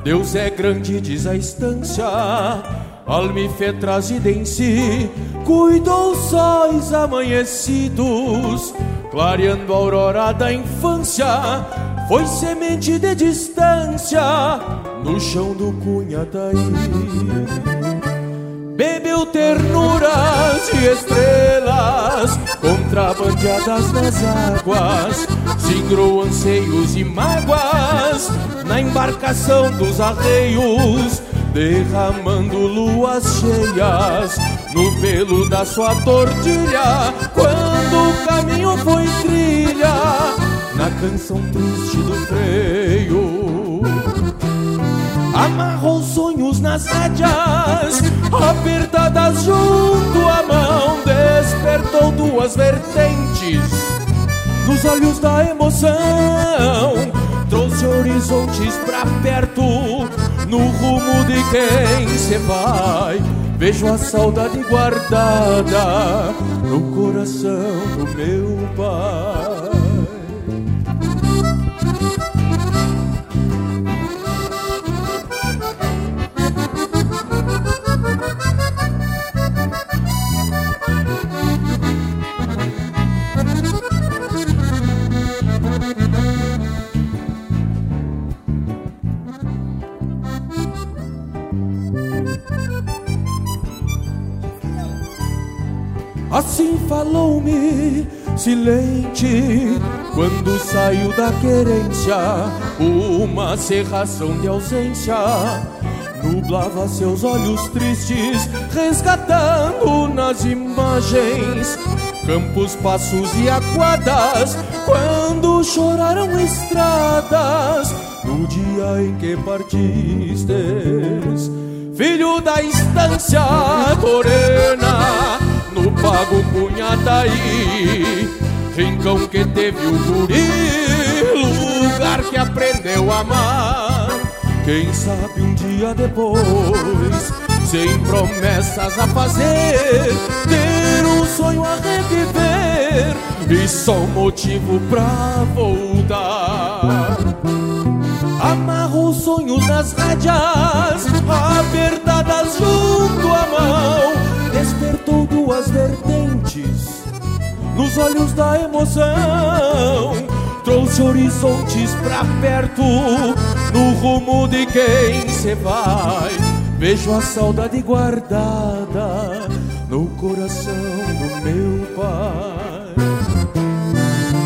[SPEAKER 10] Deus é grande, diz a estância, em si, cuidou sóis amanhecidos, clareando a aurora da infância, foi semente de distância, no chão do Cunhataí. Bebeu ternuras e estrelas contrabandeadas nas águas, singrou anseios e mágoas na embarcação dos arreios, derramando luas cheias no pelo da sua tortilha. Quando o caminho foi trilha, na canção triste do freio amarrou sonhos nas rédeas, apertadas junto à mão, despertou duas vertentes nos olhos da emoção, trouxe horizontes pra perto, no rumo de quem se vai. Vejo a saudade guardada no coração do meu pai. Assim falou-me, silente, quando saiu da querência, uma cerração de ausência. Nublava seus olhos tristes, resgatando nas imagens campos, passos e aquadas, quando choraram estradas, no dia em que partistes. Filho da estância morena, no pago Cunhataí, rincão que teve o guri, lugar que aprendeu a amar. Quem sabe um dia depois, sem promessas a fazer, ter um sonho a reviver e só um motivo pra voltar. Amarrou sonhos nas rédeas, apertadas junto à mão, duas vertentes nos olhos da emoção. Trouxe horizontes pra perto, no rumo de quem se vai. Vejo a saudade guardada no coração do meu pai.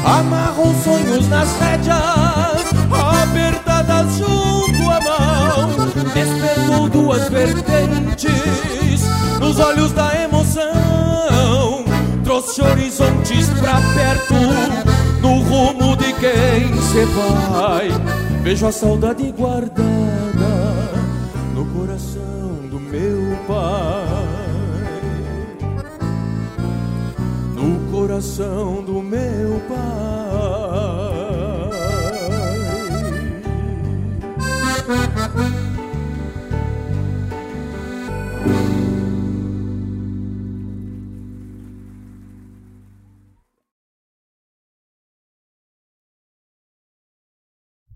[SPEAKER 10] Amarrou sonhos nas rédeas, apertadas junto à mão. Despertou duas vertentes nos olhos da emoção. Trouxe horizontes pra perto, no rumo de quem se vai. Vejo a saudade guardada no coração do meu pai. No coração do meu pai.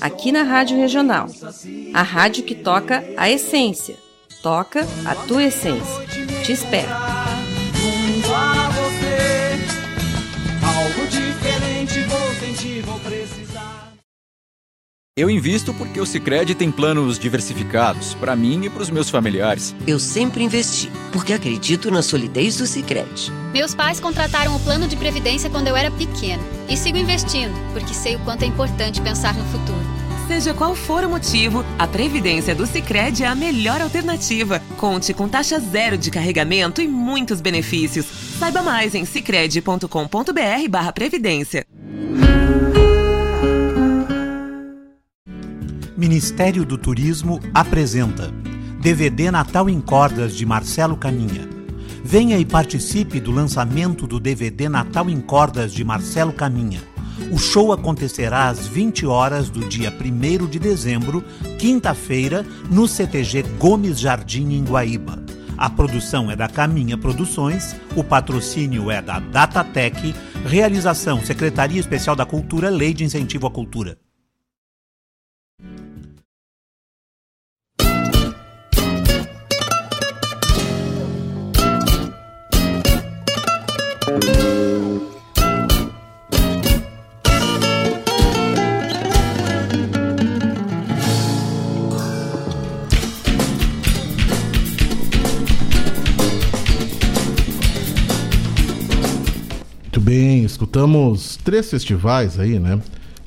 [SPEAKER 18] aqui na Rádio Regional. A rádio que toca a essência. Toca a tua essência. Te espero.
[SPEAKER 2] Eu invisto porque o Sicredi tem planos diversificados para mim e para os meus familiares.
[SPEAKER 3] Eu sempre investi, porque acredito na solidez do Sicredi.
[SPEAKER 4] Meus pais contrataram o plano de previdência quando eu era pequena e sigo investindo, porque sei o quanto é importante pensar no futuro.
[SPEAKER 5] Seja qual for o motivo, a previdência do Sicredi é a melhor alternativa. Conte com taxa zero de carregamento e muitos benefícios. Saiba mais em sicredi.com.br/previdência.
[SPEAKER 9] Ministério do Turismo apresenta DVD Natal em Cordas de Marcelo Caminha. Venha e participe do lançamento do DVD Natal em Cordas de Marcelo Caminha. O show acontecerá às 20 horas do dia 1 de dezembro, quinta-feira, no CTG Gomes Jardim, em Guaíba. A produção é da Caminha Produções, o patrocínio é da Datatec, realização Secretaria Especial da Cultura, Lei de Incentivo à Cultura.
[SPEAKER 1] Escutamos três festivais aí, né?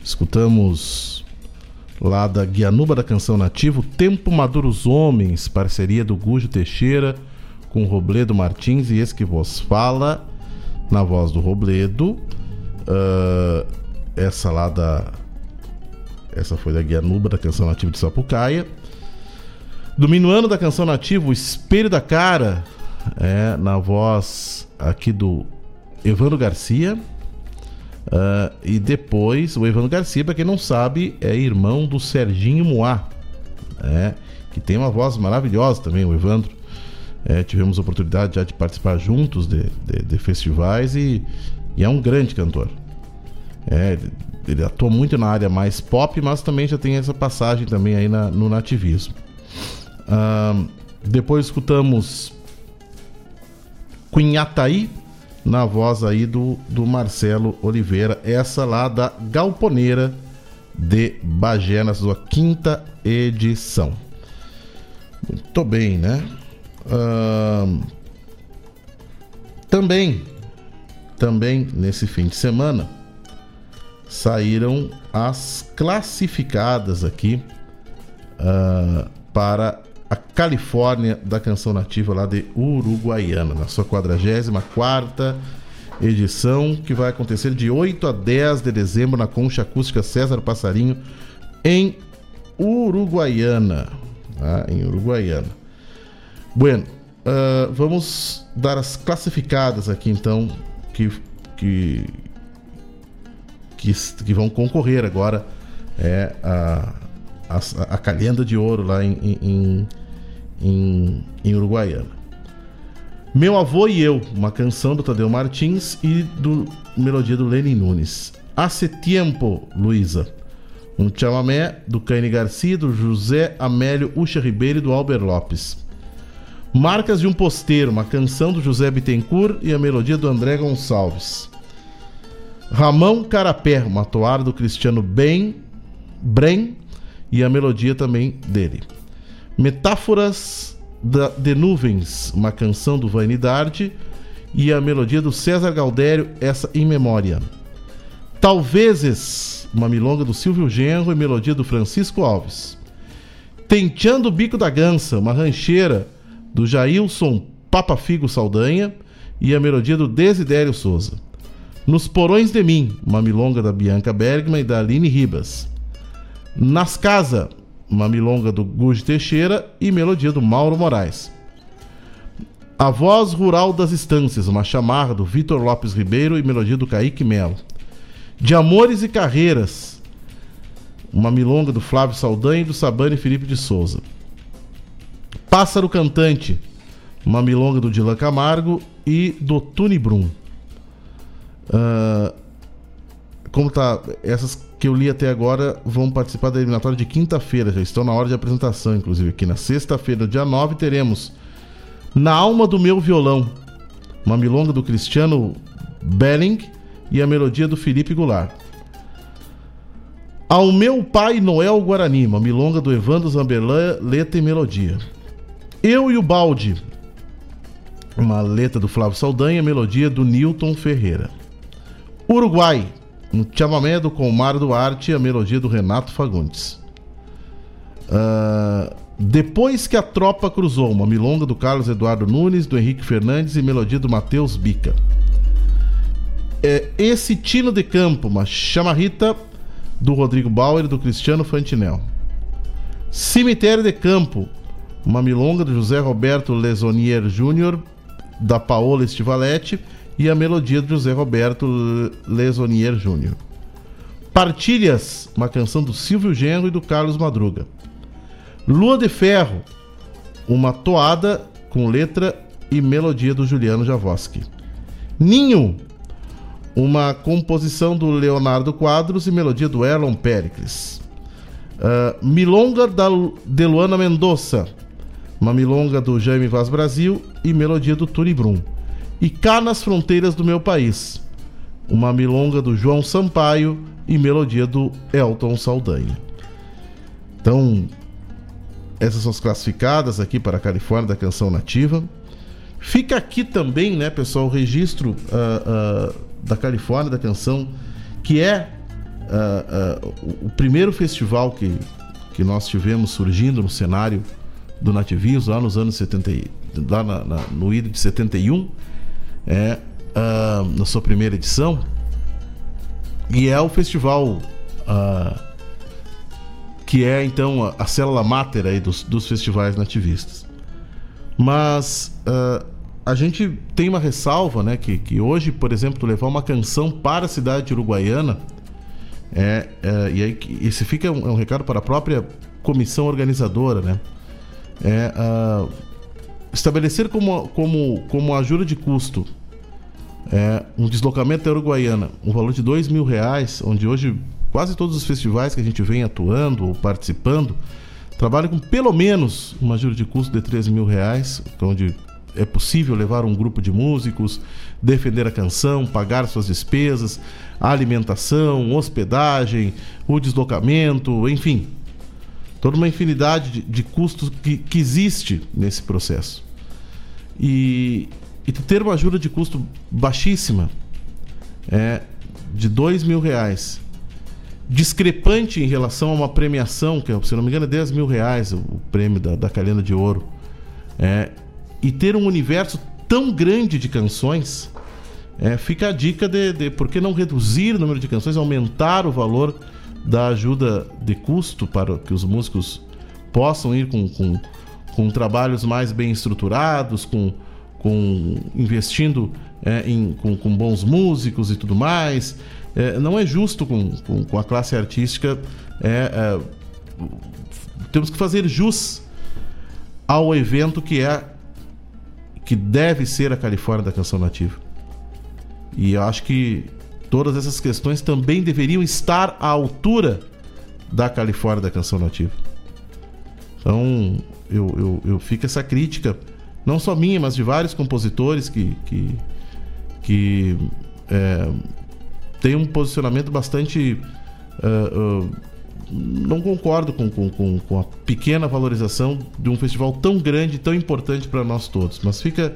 [SPEAKER 1] Escutamos lá da Guianuba da Canção Nativo, Tempo Maduros Homens, parceria do Gujo Teixeira com Robledo Martins e esse que vos fala, na voz do Robledo. Ah, essa lá da. Essa foi da Guianuba da Canção Nativa de Sapucaia. Do Minuano da Canção Nativa, o Espelho da Cara, é, na voz aqui do Evandro Garcia. Ah, e depois, o Evandro Garcia, para quem não sabe, é irmão do Serginho Moá, é, que tem uma voz maravilhosa também, o Evandro. É, tivemos a oportunidade já de participar juntos de, de- de festivais e, e é um grande cantor. É, ele, ele atua muito na área mais pop, mas também já tem essa passagem também aí na- no nativismo. Ahn, depois escutamos Cunhataí, na voz aí do, do Marcelo Oliveira, essa lá da Galponeira de Bagé, na sua quinta edição. Muito bem, né? Também, também nesse fim de semana, saíram as classificadas aqui ah, para a Califórnia da canção nativa lá de Uruguaiana, na sua 44 edição, que vai acontecer de 8 a 10 de dezembro na Concha Acústica César Passarinho, em Uruguaiana. tá? Em Uruguaiana. Bueno, ah, vamos dar as classificadas aqui então, que, que, que, que vão concorrer agora é, a, a, a calhenda de ouro lá em, em, em Uruguaiana. Meu Avô e Eu, uma canção do Tadeu Martins e do melodia do Lenin Nunes. Hace Tiempo, Luísa. Um chamamé do Caine Garcia, do José Amélio Ucha Ribeiro e do Albert Lopes. Marcas de um Posteiro, uma canção do José Bittencourt e a melodia do André Gonçalves. Ramão Carapé, uma toada do Cristiano Ben, Bren e a melodia também dele. Metáforas da- de Nuvens, uma canção do Vanidade e a melodia do César Galdério, essa em memória. Talvezes, uma milonga do Silvio Genro e melodia do Francisco Alves. Tenteando o Bico da Gança, uma rancheira do Jailson Papa Figo Saldanha e a melodia do Desidério Souza. Nos Porões de Mim, uma milonga da Bianca Bergman e da Aline Ribas. Nas Casa, uma milonga do Guji Teixeira e melodia do Mauro Moraes. A Voz Rural das Estâncias, uma chamarra do Vitor Lopes Ribeiro e melodia do Kaique Melo. De Amores e Carreiras, uma milonga do Flávio Saldanha e do Sabane Felipe de Souza. Pássaro Cantante, uma milonga do Dilan Camargo e do Tuni Brum. Ah, como tá, essas que eu li até agora vão participar da eliminatória de quinta-feira, já estão na hora de apresentação, inclusive aqui na sexta-feira, dia 9, teremos Na Alma do Meu Violão, uma milonga do Cristiano Belling e a melodia do Felipe Goulart. Ao Meu Pai Noel Guarani, uma milonga do Evandro Zamberlan, letra e melodia. Eu e o Balde, uma letra do Flávio Saldanha, melodia do Newton Ferreira. Uruguai, um chamamé do Comar Duarte e a melodia do Renato Fagundes. Ah, Depois que a tropa cruzou, uma milonga do Carlos Eduardo Nunes, do Henrique Fernandes e melodia do Matheus Bica. É, Esse Tino de Campo, uma chamarrita do Rodrigo Bauer e do Cristiano Fantinel. Cemitério de Campo, uma milonga do José Roberto Lesonier Júnior, da Paola Estivaletti e a melodia do José Roberto Lesonier Júnior. Partilhas, uma canção do Silvio Genro e do Carlos Madruga. Lua de Ferro, uma toada com letra e melodia do Juliano Javoski. Ninho, uma composição do Leonardo Quadros e melodia do Erlon Pericles. Ah, milonga da, de Luana Mendonça, uma milonga do Jaime Vaz Brasil e melodia do Tony Brum. E Cá nas Fronteiras do Meu País, uma milonga do João Sampaio e melodia do Elton Saldanha. Então, essas são as classificadas aqui para a Califórnia da canção nativa. Fica aqui também, né, pessoal, o registro ah, ah, da Califórnia da canção, que é ah, o, primeiro festival que, que nós tivemos surgindo no cenário do nativismo lá nos anos 70, e- lá na- na- no IDO de 71, é, ah, na sua primeira edição. E é o festival ah, que é então a, a célula máter aí dos, dos festivais nativistas. Mas ah, a gente tem uma ressalva, né? Que, que hoje, por exemplo, levar uma canção para a cidade uruguaiana é, é, e aí esse fica um, é um recado para a própria comissão organizadora, né? É ah, estabelecer como, como, como ajuda de custo é, um deslocamento da Uruguaiana, um valor de dois mil reais, onde hoje quase todos os festivais que a gente vem atuando ou participando trabalham com pelo menos uma ajuda de custo de 3 mil reais, onde é possível levar um grupo de músicos, defender a canção, pagar suas despesas, alimentação, hospedagem, o deslocamento, enfim. Toda uma infinidade de, de custos que, que existe nesse processo. E, e ter uma ajuda de custo baixíssima, é, de dois mil reais, discrepante em relação a uma premiação, que é, se não me engano é 10 mil reais o, prêmio da, da Calenda de Ouro, é, e ter um universo tão grande de canções, é, fica a dica de, de por que não reduzir o número de canções, aumentar o valor da ajuda de custo para que os músicos possam ir com, com, com trabalhos mais bem estruturados, com, com investindo é, em, com, com bons músicos e tudo mais. É, não é justo com, com, com a classe artística. é, é, temos que fazer jus ao evento que é que deve ser a Califórnia da canção nativa. E eu acho que todas essas questões também deveriam estar à altura da Califórnia da canção nativa. Então, eu, eu, eu fico essa crítica, não só minha, mas de vários compositores que, que, que é, têm um posicionamento bastante. é, é, não concordo com, com, com a pequena valorização de um festival tão grande, tão importante para nós todos. Mas fica,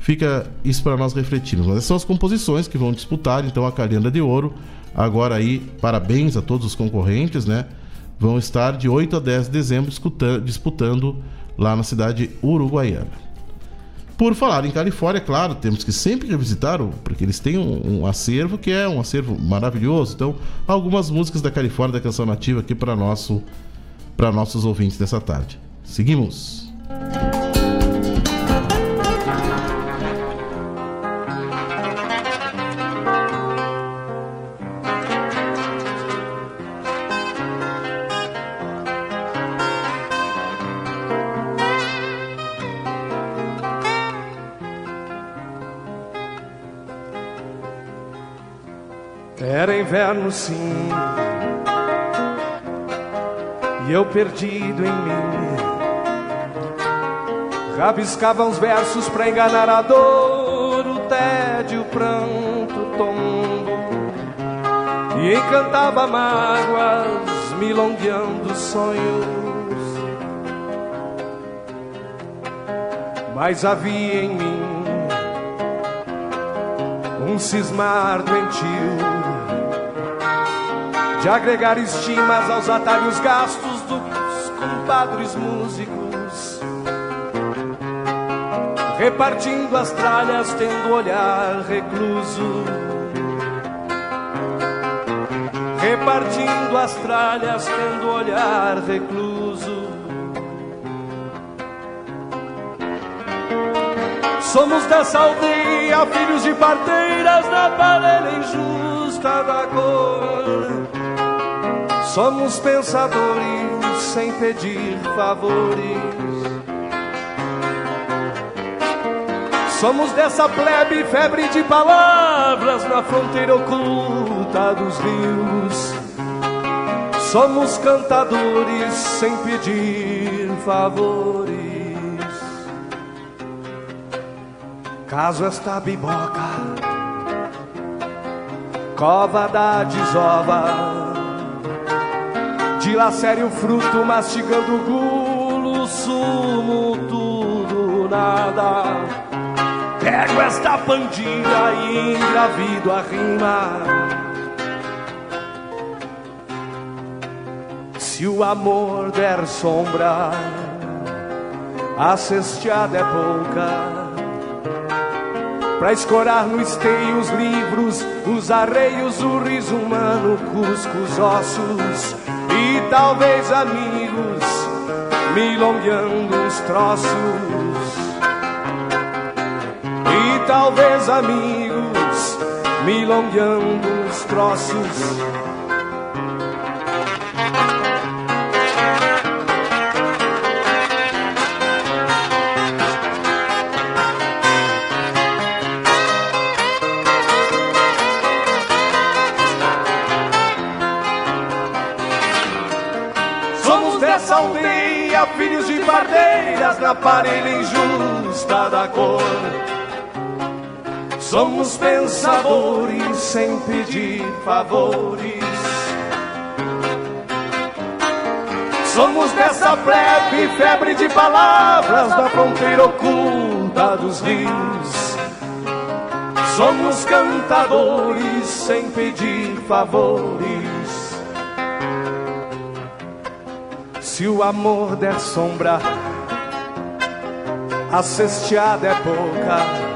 [SPEAKER 1] fica isso para nós refletirmos. Mas essas são as composições que vão disputar, então, a Calenda de Ouro. Agora aí, parabéns a todos os concorrentes, né? Vão estar de 8 a 10 de dezembro disputando lá na cidade uruguaiana. Por falar em Califórnia, claro, temos que sempre revisitar, porque eles têm um, um acervo que é um acervo maravilhoso. Então, algumas músicas da Califórnia da canção nativa aqui para nosso para nossos ouvintes nessa tarde. Seguimos.
[SPEAKER 16] Sim, e eu perdido em mim. Rabiscava uns versos pra enganar a dor, o tédio, o pranto, o tombo. E encantava mágoas, milongueando sonhos. Mas havia em mim um cismar doentio de agregar estimas aos atalhos gastos dos compadres músicos, repartindo as tralhas, tendo olhar recluso. Repartindo as tralhas, tendo olhar recluso. Somos dessa aldeia, filhos de parteiras da parelha injusta da cor. Somos pensadores sem pedir favores. Somos dessa plebe, febre de palavras na fronteira oculta dos rios. Somos cantadores sem pedir favores. Caso esta biboca, cova da desova, dilacere o fruto, mastigando o gulo, sumo, tudo, nada. Pego esta pandilha e engravido a rima. Se o amor der sombra, a cesteada é pouca Pra escorar no esteio os livros, os arreios, o riso humano, cusco os ossos e talvez amigos, milongueando os troços. E talvez amigos, milongueando os troços. Na parelha injusta da cor. Somos pensadores sem pedir favores. Somos dessa plebe, febre de palavras da fronteira oculta dos rios. Somos cantadores sem pedir favores. Se o amor der sombra, a cesteada é pouca.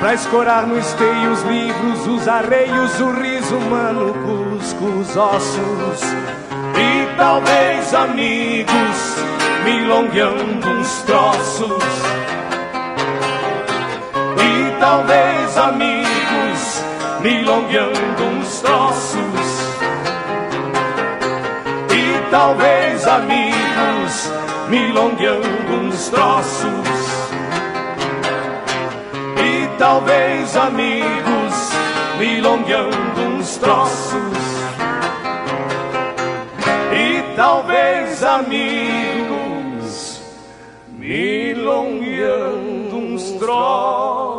[SPEAKER 16] Pra escorar no esteio os livros, os arreios, o riso humano, cusco os ossos. E talvez amigos, milongueando uns troços. E talvez amigos, milongueando uns troços. E talvez amigos, milongueando uns troços. E talvez amigos, milongueando uns troços. E talvez amigos, milongueando uns troços.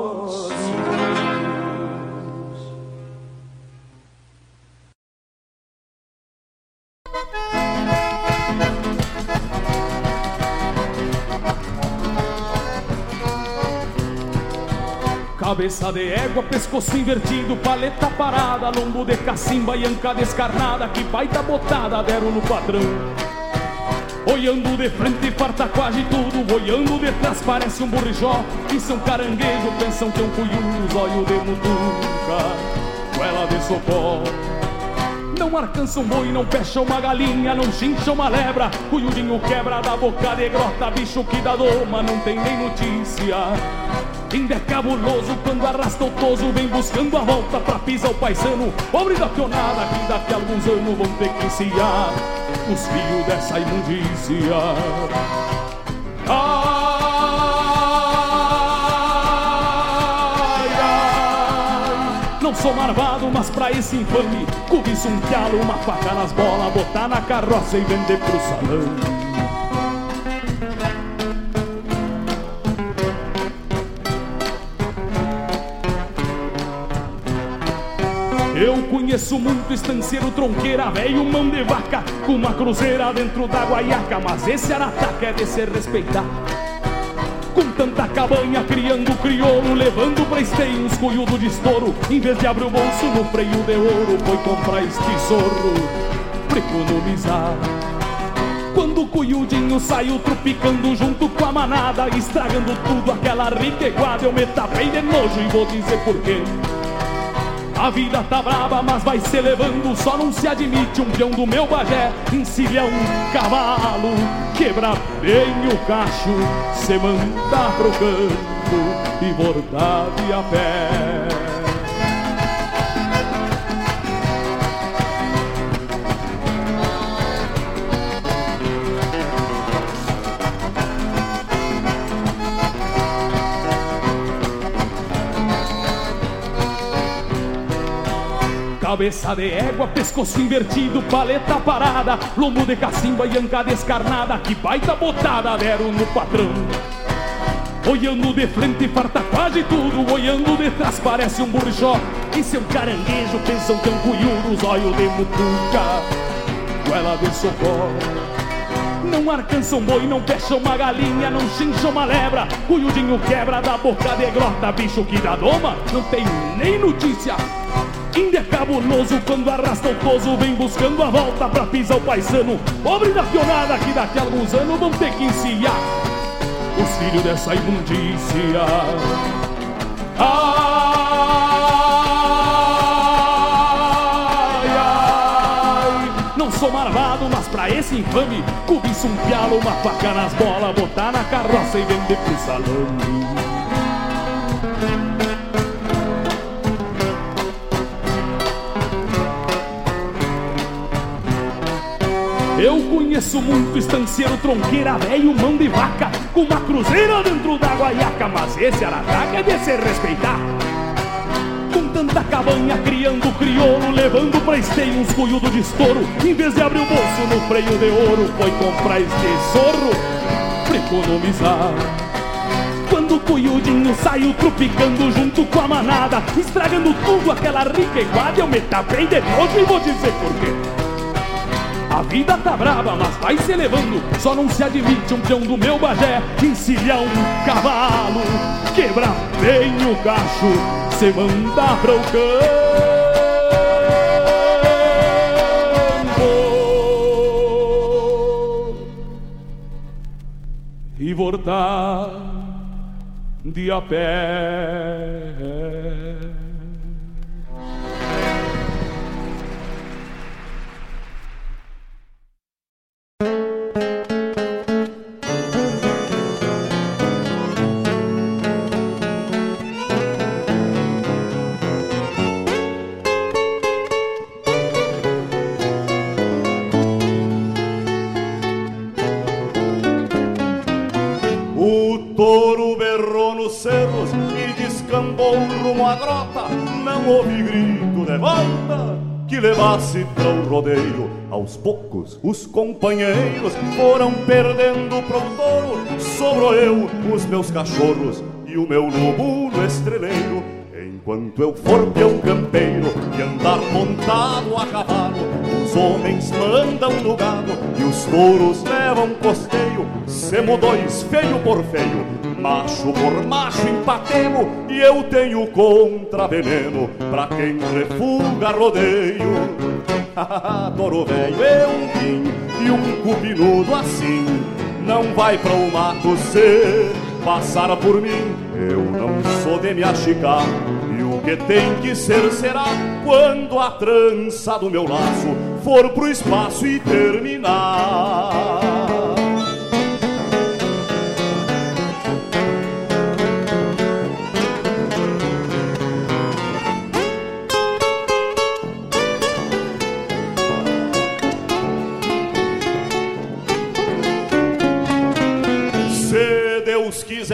[SPEAKER 19] Cabeça de égua, pescoço invertido, paleta parada, lombo de cacimba e anca descarnada, que baita botada deram no padrão. Olhando de frente, farta quase tudo, olhando de trás parece um borrijó, é um caranguejo, pensam que é um cuiudo, olho de mutuca, goela de sopó. Não alcança um boi, não fecha uma galinha, não chincha uma lebra. Cunhudinho quebra da boca de grota, bicho que dá doma, não tem nem notícia. Ainda é cabuloso quando arrasta o toso, vem buscando a volta pra pisar o paisano. Pobre da pionada que daqui a alguns anos vão ter que enciar os fios dessa imundícia. Ai, Não sou marvado, mas pra esse infame Cobiço um pialo, uma faca nas bolas Botar na carroça e vender pro salão Eu conheço muito estanceiro, tronqueira, velho, mão de vaca Com uma cruzeira dentro da guaiaca Mas esse arataca é de se respeitar. Com tanta cabanha criando crioulo Levando pra esteio cuiudo de estouro Em vez de abrir o bolso no freio de ouro Foi comprar este zorro pra economizar. Quando o cuiudinho saiu tropicando junto com a manada Estragando tudo aquela rica iguada Eu me tapei de nojo e vou dizer porquê a vida tá braba, mas vai se levando. Só não se admite um peão do meu bagé. Encilha um cavalo, quebra bem o cacho. Se manda pro campo e bordade a pé. Cabeça de égua, pescoço invertido, paleta parada, lombo de cacimba e anca descarnada, que baita botada deram no patrão. Olhando de frente farta quase tudo, olhando de trás parece um burjó. E seu caranguejo pensam que é um cunhudo, olhos de mutuca, goela de socorro. Não alcança um boi, não fecha uma galinha, não chincha uma lebra. Cunhudinho quebra da boca de grota, bicho que dá doma, não tem nem notícia. É cabuloso quando arrasta o toso Vem buscando a volta pra pisar o paisano. Pobre da pionada que daqui a alguns anos Vão ter que enciar Os filhos dessa imundícia. Não sou marvado, mas pra esse infame Cobiço um pialo, uma faca nas bolas Botar na carroça e vender pro salão conheço muito estanceiro, tronqueira, velho, mão de vaca Com uma cruzeira dentro da guaiaca Mas esse arataca é de se respeitar. Com tanta cabanha criando crioulo Levando pra esteio uns cuiudo de estouro Em vez de abrir o bolso no freio de ouro Foi comprar este zorro pra economizar. Quando o cuiudinho saiu tropicando junto com a manada Estragando tudo aquela rica iguada Eu me tapei de nojo e vou dizer por quê a vida tá brava, mas vai se levando. Só não se admite um peão do meu bagé. Encilhar um cavalo, quebrar bem o cacho, se mandar pro campo. E voltar de a pé.
[SPEAKER 20] Não houve grito de volta que levasse para o rodeio. Aos poucos, os companheiros foram perdendo pro touro. Sobrou eu, os meus cachorros e o meu lobo no estreleiro. Enquanto eu for peão campeiro e andar montado a cavalo, os homens mandam no gado e os touros levam costeio. Semo dois, feio por feio, macho por macho empatemo, e eu tenho contraveneno pra quem refuga rodeio. <laughs> Toro velho é um pin e um cupinudo assim, não vai para o mato se passar por mim. Eu não sou de me achicar e o que tem que ser será quando a trança do meu laço for pro espaço e terminar.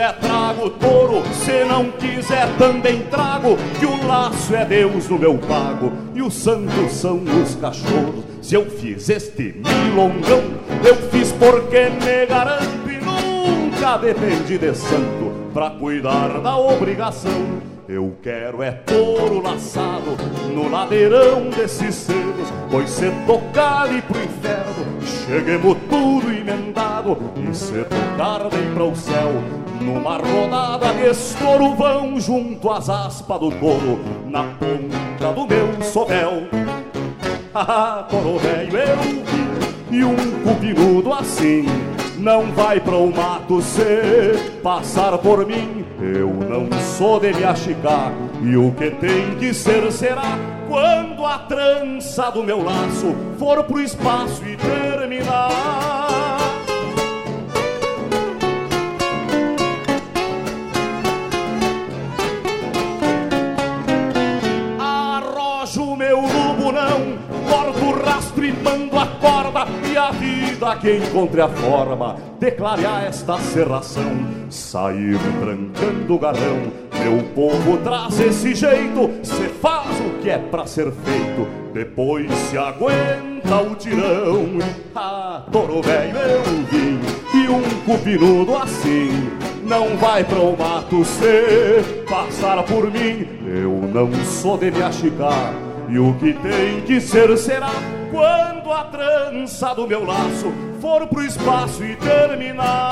[SPEAKER 20] Quiser, trago touro. Se não quiser, também trago. Que o laço é Deus no meu pago. E os santos são os cachorros. Se eu fiz este milongão, eu fiz porque me garanto e nunca dependi de santo pra cuidar da obrigação. Eu quero é touro laçado no ladeirão desses cedos, pois se tocar e pro inferno, cheguemos tudo emendado, e se tocar bem para o céu, numa rodada de estouro vão junto às aspas do touro, na ponta do meu sovel. <laughs> Ah, toro velho eu e um cupinudo assim não vai para o mato se passar por mim. Eu não sou de me achicar e o que tem que ser será quando a trança do meu laço for pro espaço e terminar. Arrojo meu lubo não, corto o rastro e mando a corda e a vida que encontre a forma de clarear esta serração. Sair trancando o galão, meu povo traz esse jeito, se faz o que é pra ser feito, depois se aguenta o tirão. Ah, touro velho eu vim e um cupinudo assim não vai para o mato se passar por mim. Eu não sou de me achicar e o que tem que ser será quando a trança do meu laço for pro espaço e terminar.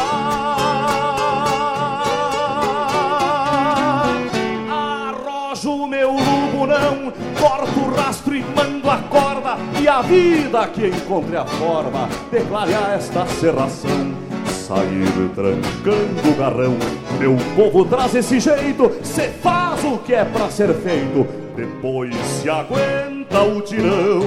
[SPEAKER 20] Arrojo o meu lubo não, corto o rastro e mando a corda e a vida que encontre a forma de clarear esta serração. Sair trancando o garrão, meu povo traz esse jeito, se faz o que é pra ser feito, depois se aguenta o tirão.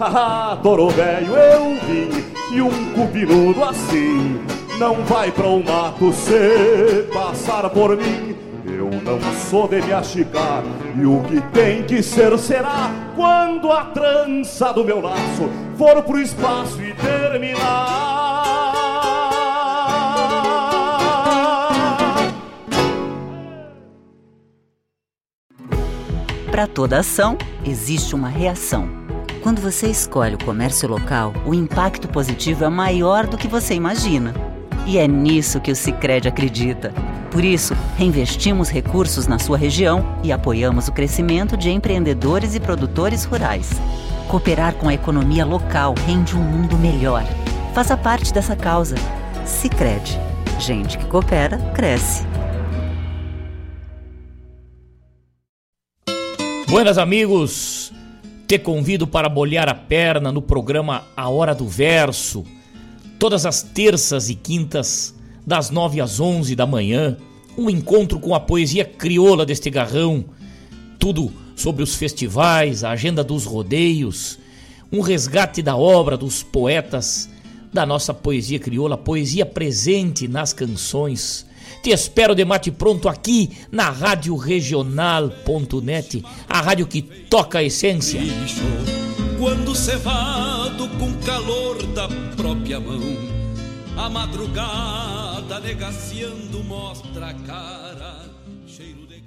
[SPEAKER 20] Ah, toro velho eu vim e um cupinudo assim não vai para o mato se passar por mim. Eu não sou de me achicar e o que tem que ser será quando a trança do meu laço for pro espaço e terminar.
[SPEAKER 15] Para toda ação, existe uma reação. Quando você escolhe o comércio local, o impacto positivo é maior do que você imagina. E é nisso que o Sicredi acredita. Por isso, reinvestimos recursos na sua região e apoiamos o crescimento de empreendedores e produtores rurais. Cooperar com a economia local rende um mundo melhor. Faça parte dessa causa. Sicredi. Gente que coopera, cresce.
[SPEAKER 21] Buenas amigos, te convido para molhar a perna no programa A Hora do Verso, todas as terças e quintas, das nove às onze da manhã, um encontro com a poesia crioula deste garrão, tudo sobre os festivais, a agenda dos rodeios, um resgate da obra dos poetas da nossa poesia crioula, poesia presente nas canções. Te espero de mate pronto aqui na Rádio Regional.net, a rádio que toca a essência.
[SPEAKER 22] Quando cevado com calor da própria mão, a madrugada negaciando mostra a cara, cheiro de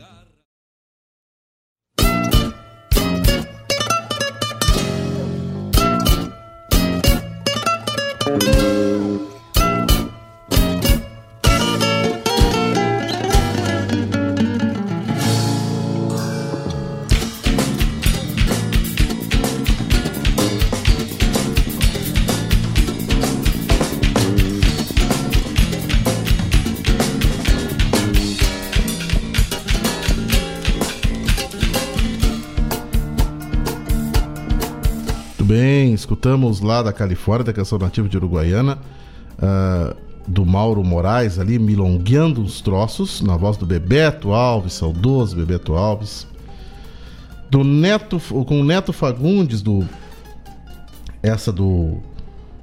[SPEAKER 1] bem, escutamos lá da Califórnia, da canção nativa de Uruguaiana, ah, do Mauro Moraes ali, milongueando uns troços, na voz do Bebeto Alves, saudoso Bebeto Alves. Do Neto, com o Neto Fagundes, do. Essa do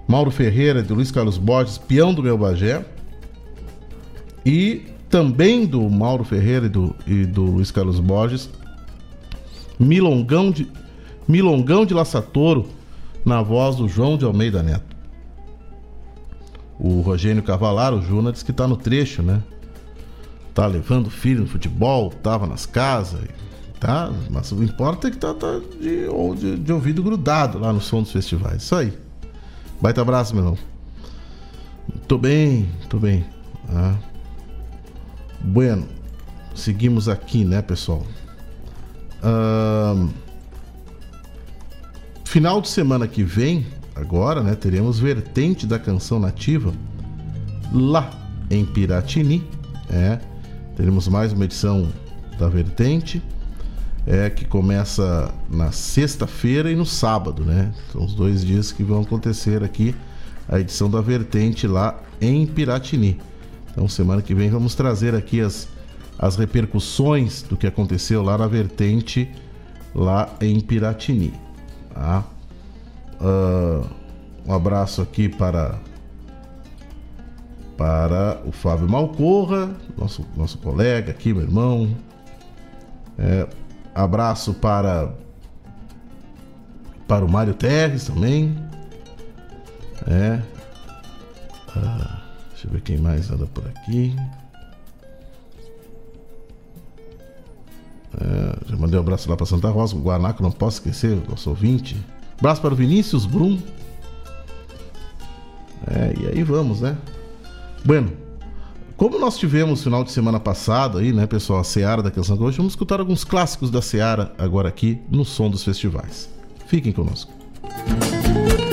[SPEAKER 1] Mauro Ferreira do Luiz Carlos Borges, Peão do Meu Bagé. E também do Mauro Ferreira e do, e do Luiz Carlos Borges, Milongão de, Milongão de Laçatouro, na voz do João de Almeida Neto. O Rogênio Cavalar, o Juna, diz que tá no trecho, né? tá levando filho no futebol, tava nas casas, tá? Mas o importa é que tá, tá de, de, de ouvido grudado lá no som dos festivais. Isso aí. Baita abraço, meu irmão. Tô bem, tô bem. Ah. Bueno, seguimos aqui, né, pessoal? Ahn, final de semana que vem, agora, né, teremos vertente da canção nativa lá em Piratini. É, teremos mais uma edição da vertente. É que começa na sexta-feira e no sábado, né? São os dois dias que vão acontecer aqui a edição da vertente lá em Piratini. Então, semana que vem vamos trazer aqui as, as repercussões do que aconteceu lá na vertente lá em Piratini. Tá? Ah, um abraço aqui para para o Fábio Malcorra, nosso, nosso colega aqui, meu irmão. É, abraço para para o Mário Terres também. É. Ah, deixa eu ver quem mais anda por aqui. É, já mandei um abraço lá para Santa Rosa, Guanaco, não posso esquecer, nosso ouvinte. Abraço para o Vinícius Brum. É, e aí vamos, né? Bueno, como nós tivemos final de semana passado aí, né, pessoal, a Seara da Canção Gaúcha, vamos escutar alguns clássicos da Seara agora aqui no som dos festivais. Fiquem conosco.
[SPEAKER 23] Vim,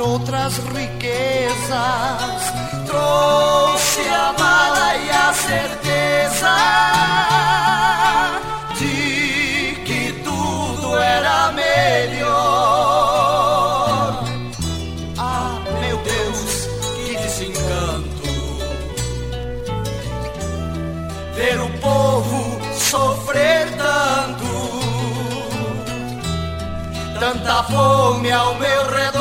[SPEAKER 23] outras riquezas. Trouxe a mala e a certeza de que tudo era melhor. Tanta fome ao meu redor.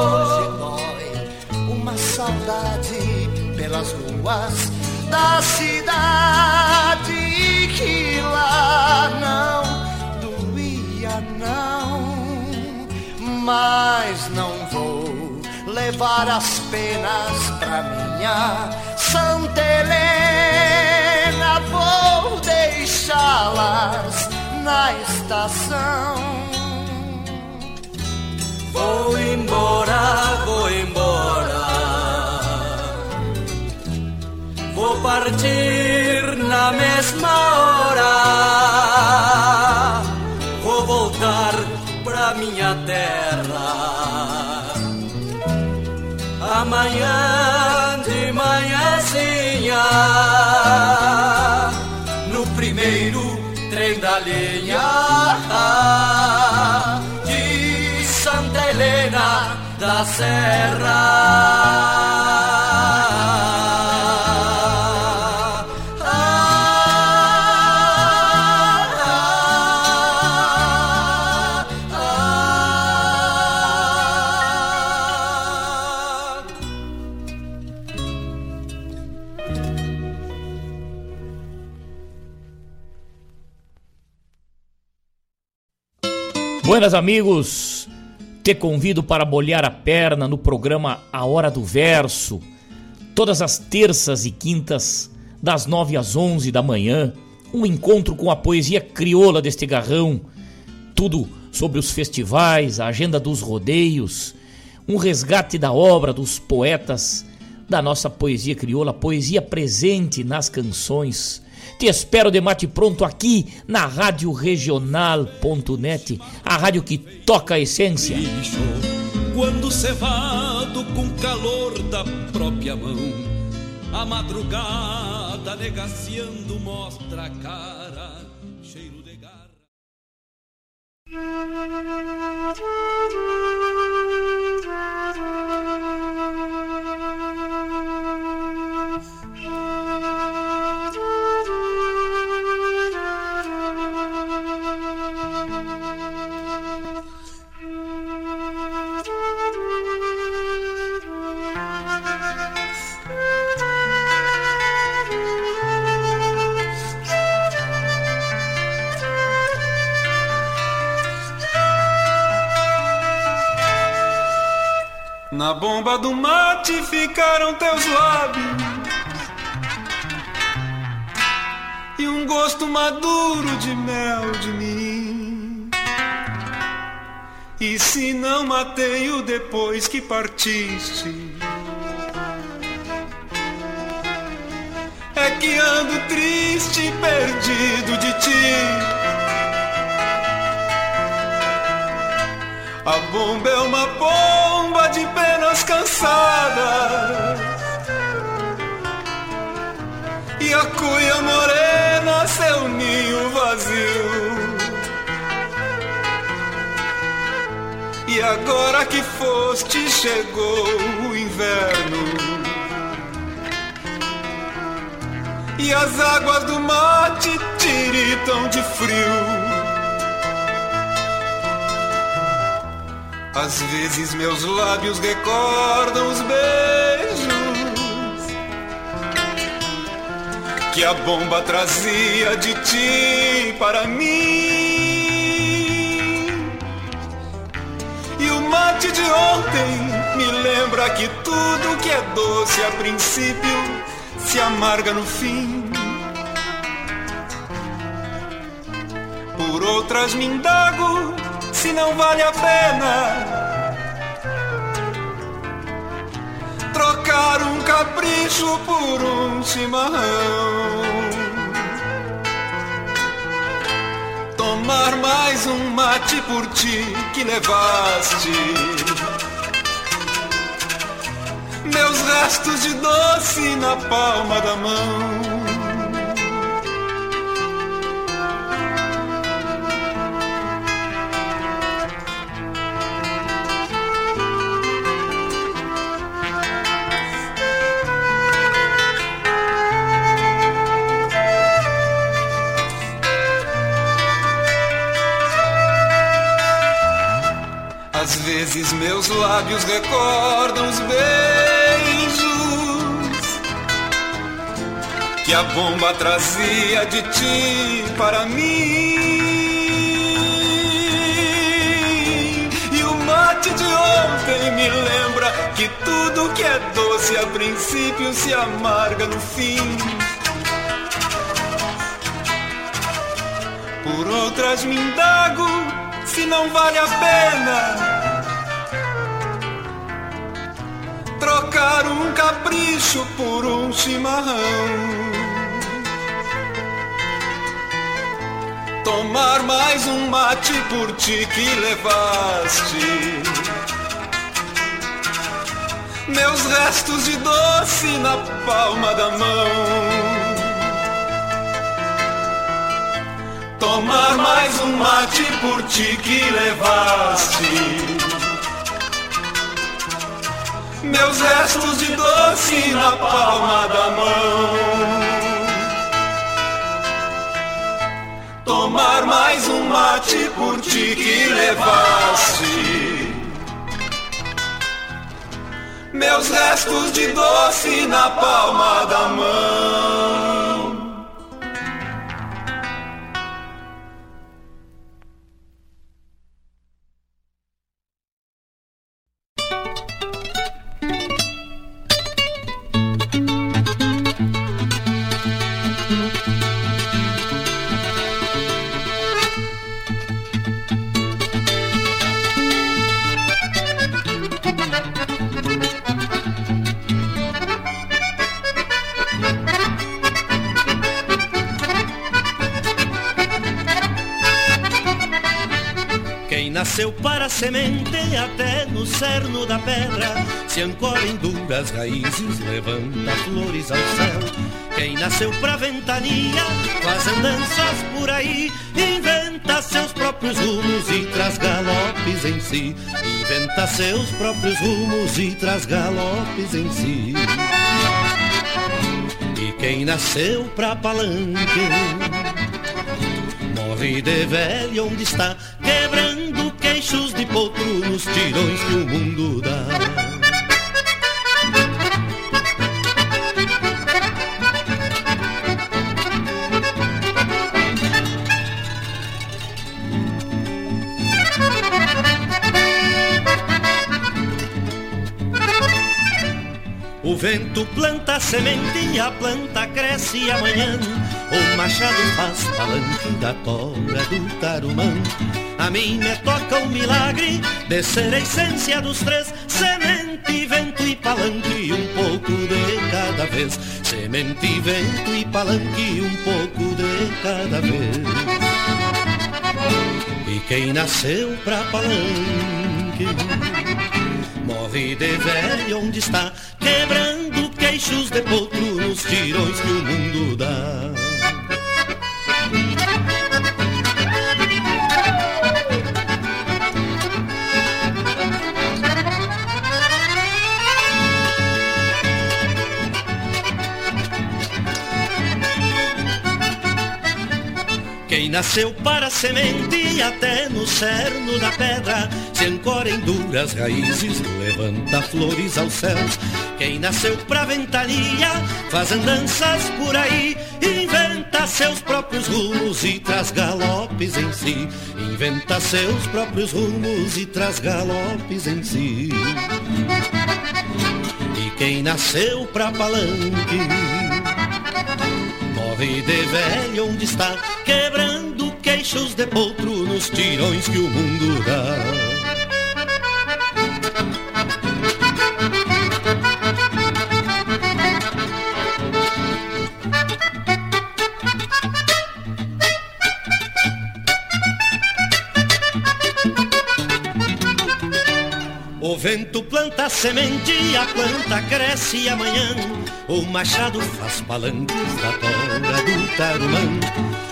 [SPEAKER 23] Hoje dói uma saudade pelas ruas da cidade que lá não doía não, mas não vou levar as penas pra minha Santa Helena, deixá-las na estação. Vou embora, vou embora. Vou partir na mesma hora. Vou voltar pra minha terra. Amanhã de manhãzinha, primeiro trem da linha de Santa Helena da Serra.
[SPEAKER 21] Buenas amigos, te convido para molhar a perna no programa A Hora do Verso, todas as terças e quintas, das nove às onze da manhã, um encontro com a poesia crioula deste garrão, tudo sobre os festivais, a agenda dos rodeios, um resgate da obra dos poetas da nossa poesia crioula, poesia presente nas canções. Te espero de mate pronto aqui na Rádio Regional.net, a rádio que toca a essência.
[SPEAKER 22] Quando cevado com calor da própria mão, a madrugada negaciando mostra a cara, cheiro de garra.
[SPEAKER 24] Na bomba do mate ficaram teus lábios. E um gosto maduro de mel de mim. E se não matei-o depois que partiste? É que ando triste perdido de ti A bomba é uma bomba de penas cansadas. E a cuia morena seu ninho vazio. E agora que foste chegou o inverno. E as águas do mate tiritam de frio Às vezes meus lábios recordam os beijos que a bomba trazia de ti para mim. E o mate de ontem me lembra que tudo que é doce a princípio se amarga no fim. Por outras me indago se não vale a pena trocar um capricho por um chimarrão. Tomar mais um mate por ti que levaste. Meus restos de doce na palma da mão. Lábios recordam os beijos que a bomba trazia de ti para mim. E o mate de ontem me lembra que tudo que é doce a princípio se amarga no fim. Por outras me indago se não vale a pena trocar um capricho por um chimarrão. Tomar mais um mate por ti que levaste. Meus restos de doce na palma da mão. Tomar mais um mate por ti que levaste Meus restos de doce na palma da mão. Tomar mais um mate por ti que levaste. Meus restos de doce na palma da mão
[SPEAKER 25] cerno da pedra se ancora em duras raízes, levanta flores ao céu. Quem nasceu pra ventania faz andanças por aí, inventa seus próprios rumos e traz galopes em si. Inventa seus próprios rumos e traz galopes em si. E quem nasceu pra palanque morre de velho onde está, quebrando queixos de potro nos tirões que o mundo dá. O vento planta semente e a planta cresce amanhã. O machado faz palanque da tora do tarumã. A mim me toca o milagre de ser a essência dos três: semente, vento e palanque, um pouco de cada vez. Semente, vento e palanque, um pouco de cada vez. E quem nasceu pra palanque morre de velho onde está, quebrando queixos de potro nos tirões que o mundo dá. Nasceu para semente até no cerno da pedra se ancora em duras raízes, levanta flores aos céus. Quem nasceu pra ventania faz andanças por aí, inventa seus próprios rumos e traz galopes em si. Inventa seus próprios rumos e traz galopes em si. E quem nasceu pra palanque morre de velho onde está, quebrando queixos de potro nos tirões que o mundo dá. Vento planta semente e a planta cresce amanhã. O machado faz palanques da tora do tarumã.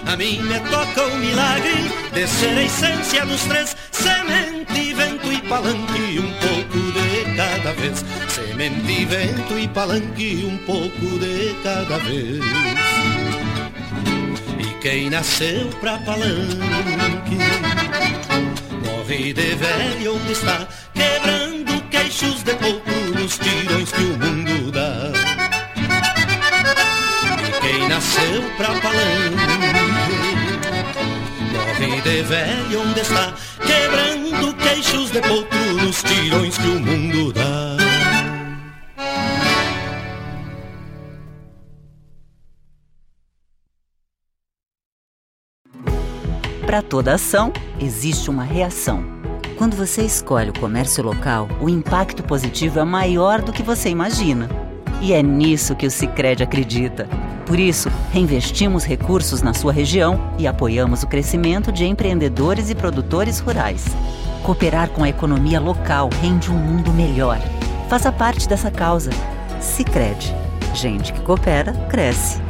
[SPEAKER 25] A mim me toca o milagre de ser a essência dos três: semente, vento e palanque, um pouco de cada vez. Semente, vento e palanque, um pouco de cada vez. E quem nasceu pra palanque morre de velho onde está, quebrando queixos de potro nos tirões que o mundo dá. E quem nasceu pra palanque, morre de velho onde está, quebrando queixos de potro nos tirões que o mundo dá.
[SPEAKER 15] Para toda ação, existe uma reação. Quando você escolhe o comércio local, o impacto positivo é maior do que você imagina. E é nisso que o Sicredi acredita. Por isso, reinvestimos recursos na sua região e apoiamos o crescimento de empreendedores e produtores rurais. Cooperar com a economia local rende um mundo melhor. Faça parte dessa causa. Sicredi. Gente que coopera cresce.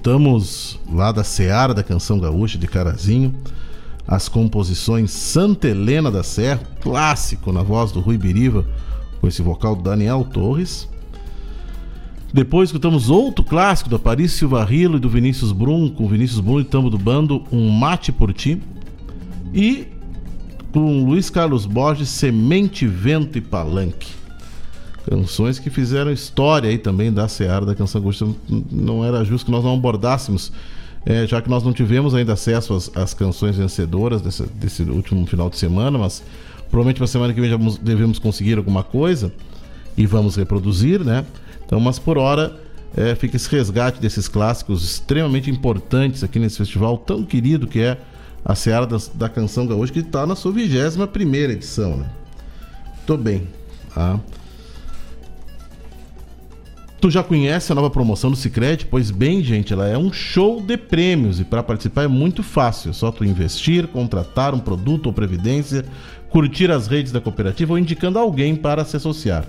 [SPEAKER 1] Escutamos lá da Seara da Canção Gaúcha de Carazinho as composições Santa Helena da Serra, clássico na voz do Rui Biriva, com esse vocal do Daniel Torres. Depois escutamos outro clássico da Paris Silva Rilo e do Vinícius Brum, com Vinícius Brum e Tambo do Bando, Um Mate por Ti. E com Luiz Carlos Borges, Semente, Vento e Palanque. Canções que fizeram história aí também da Seara da Canção Gaúcha. Não era justo que nós não abordássemos, é, já que nós não tivemos ainda acesso às, às canções vencedoras desse, desse, último final de semana, mas provavelmente para semana que vem já devemos conseguir alguma coisa e vamos reproduzir, né? Então, mas por hora é, fica esse resgate desses clássicos extremamente importantes aqui nesse festival tão querido que é a Seara da, da Canção Gaúcha, que está na sua 21 primeira edição, né? Tô bem. Tá? Tu já conhece a nova promoção do Cicred? Pois bem, gente, ela é um show de prêmios e para participar é muito fácil. É só tu investir, contratar um produto ou previdência, curtir as redes da cooperativa ou indicando alguém para se associar.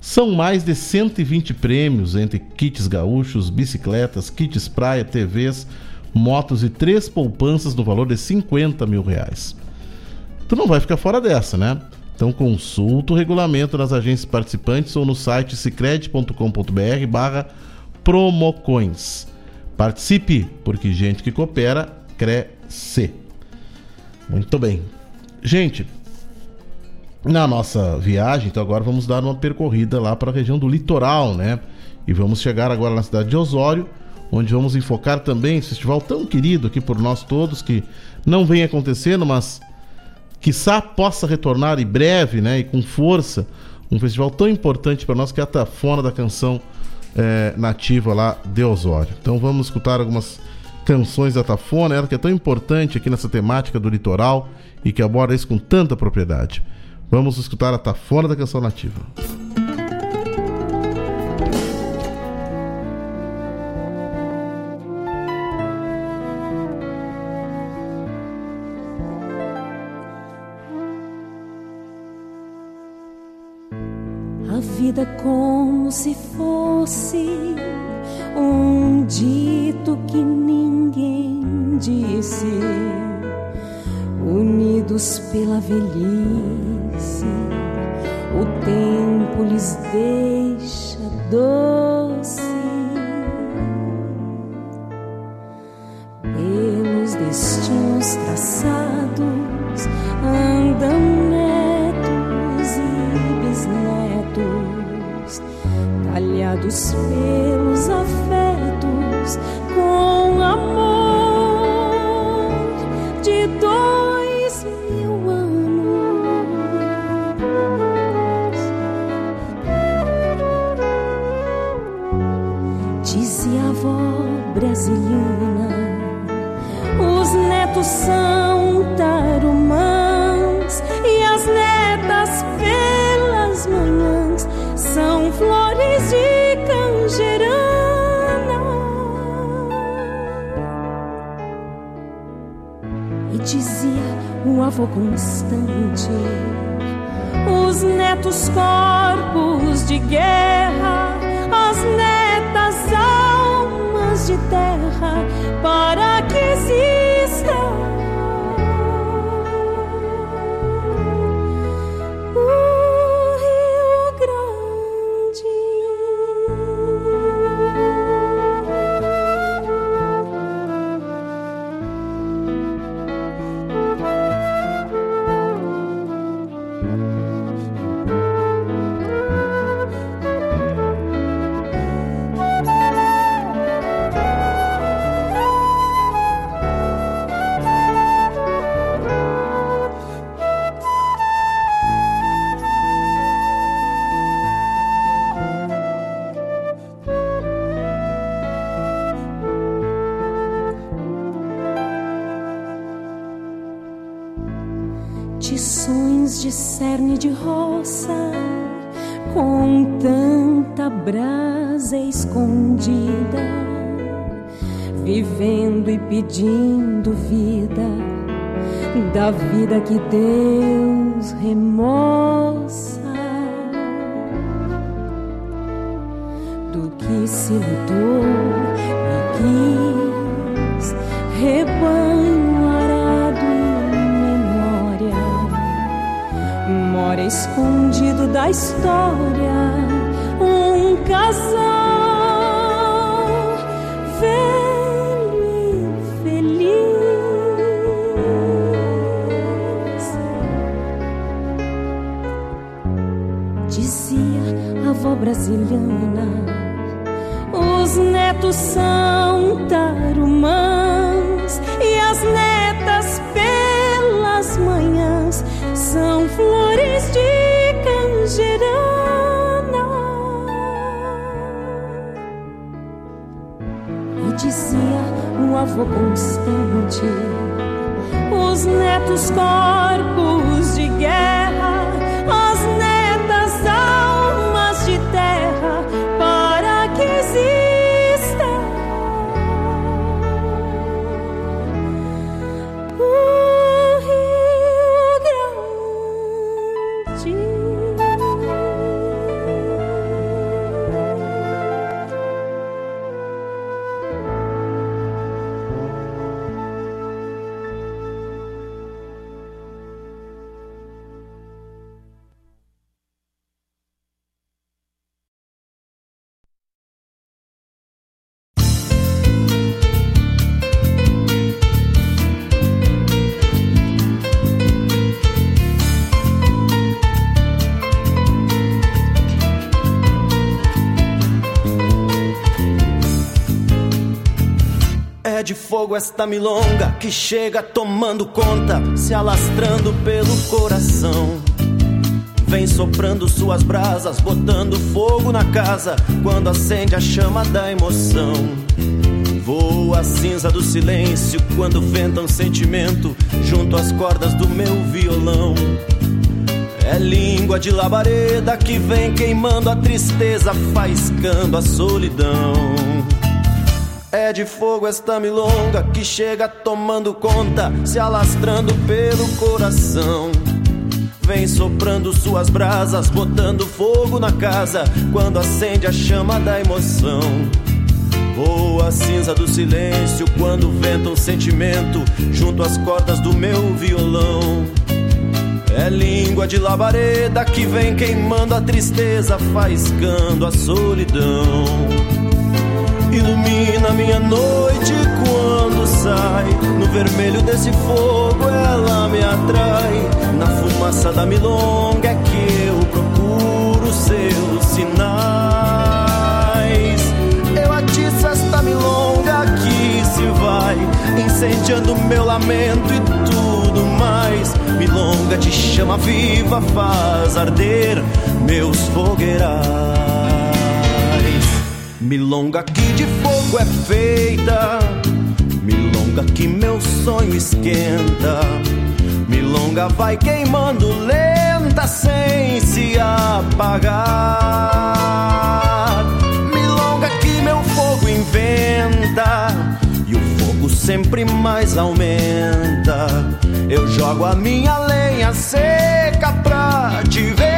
[SPEAKER 1] São mais de 120 prêmios entre kits gaúchos, bicicletas, kits praia, TVs, motos e três poupanças no valor de 50 mil reais. Tu não vai ficar fora dessa, né? Então consulta o regulamento nas agências participantes ou no site cicred.com.br barra promocoins. Participe, porque gente que coopera, cresce. Muito bem. Gente, na nossa viagem, então agora vamos dar uma percorrida lá para a região do litoral, né? E vamos chegar agora na cidade de Osório, onde vamos enfocar também esse festival tão querido aqui por nós todos, que não vem acontecendo, mas quiçá possa retornar em breve, né, e com força, um festival tão importante para nós que é a Tafona da Canção é, Nativa lá de Osório. Então vamos escutar algumas canções da Tafona, ela que é tão importante aqui nessa temática do litoral e que aborda isso com tanta propriedade. Vamos escutar a Tafona da Canção Nativa.
[SPEAKER 11] Vida como se fosse um dito que ninguém disse, unidos pela velhice, o tempo lhes deixa doce. Pelos destinos traçados andam talhados pelos afetos com amor de dois mil anos. Dizia a avó brasileira, os netos são avô constante: os netos corpos de guerra, as netas almas de terra, para que exista. Pedindo vida, da vida que Deus remoça,
[SPEAKER 26] fogo esta milonga que chega tomando conta, se alastrando pelo coração. Vem soprando suas brasas, botando fogo na casa, quando acende a chama da emoção. Voa a cinza do silêncio quando venta um sentimento junto às cordas do meu violão. É língua de labareda que vem queimando a tristeza, faiscando a solidão. É de fogo esta milonga que chega tomando conta, se alastrando pelo coração. Vem soprando suas brasas, botando fogo na casa, quando acende a chama da emoção. Voa a cinza do silêncio quando venta um sentimento junto às cordas do meu violão. É língua de labareda que vem queimando a tristeza, faiscando a solidão. Ilumina minha noite quando sai. No vermelho desse fogo ela me atrai. Na fumaça da milonga é que eu procuro seus sinais. Eu atiço esta milonga que se vai, incendiando meu lamento e tudo mais. Milonga de chama viva faz arder meus fogueirais. Milonga que de fogo é feita, milonga que meu sonho esquenta. Milonga vai queimando lenta sem se apagar. Milonga que meu fogo inventa e o fogo sempre mais aumenta. Eu jogo a minha lenha seca pra te ver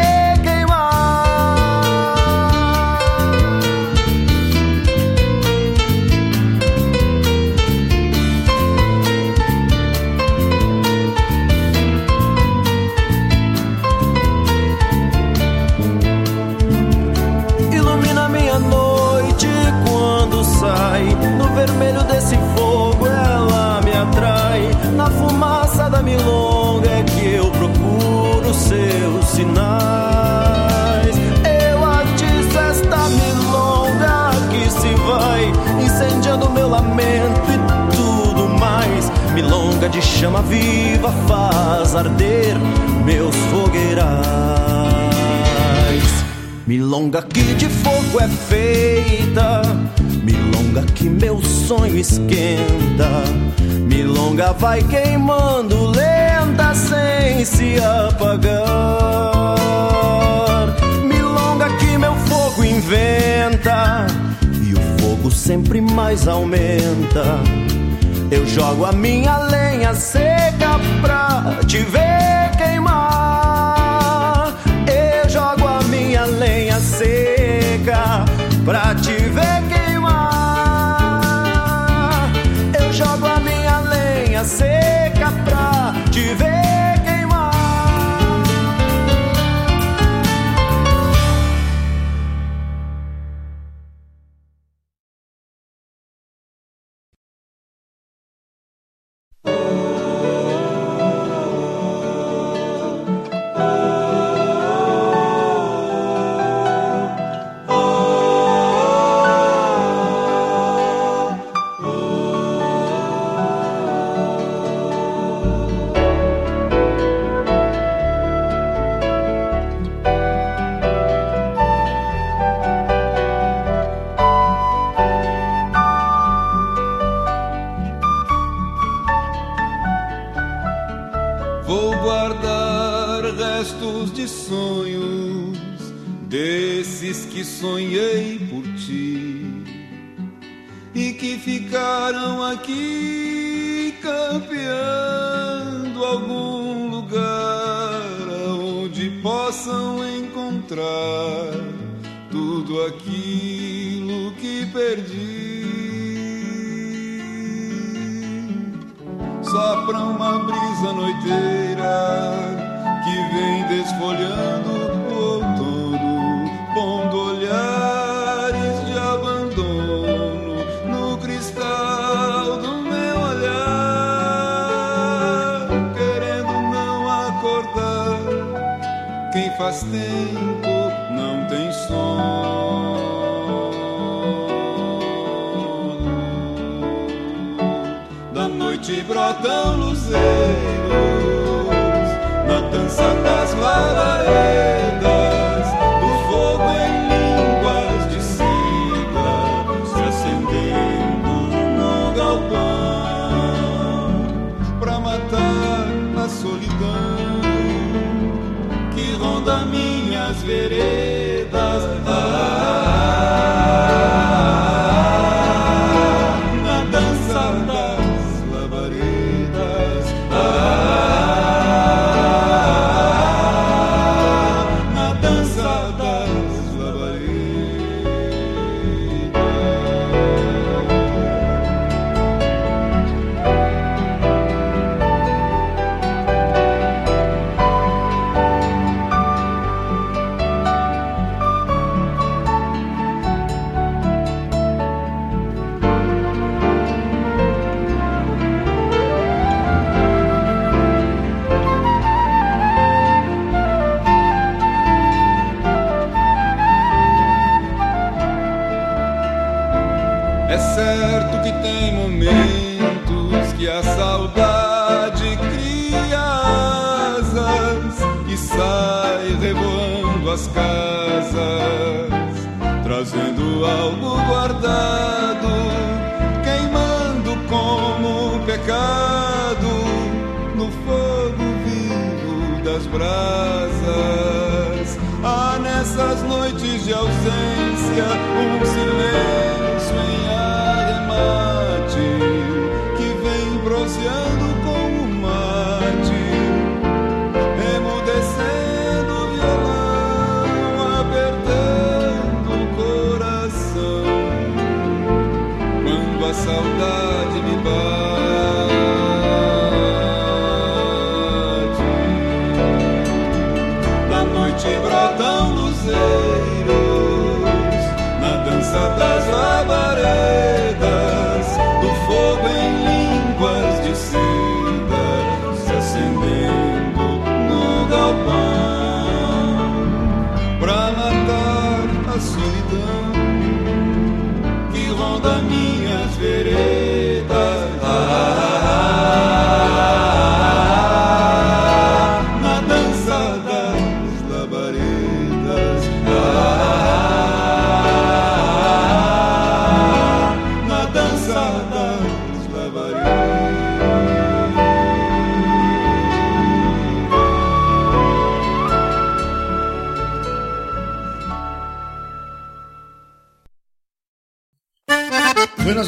[SPEAKER 26] de chama viva faz arder meus fogueirais. Milonga que de fogo é feita, milonga que meu sonho esquenta. Milonga vai queimando lenta sem se apagar. Milonga que meu fogo inventa e o fogo sempre mais aumenta. Eu jogo a minha lenha seca pra te ver queimar. Eu jogo a minha lenha seca pra te ver queimar. Eu jogo a minha lenha seca pra te ver
[SPEAKER 24] encontrar tudo aquilo que perdi. Sopra uma brisa noiteira que vem desfolhando o outono, pondo faz tempo não tem sono. Da noite brotam luzeiros na dança das labaredas, the ausência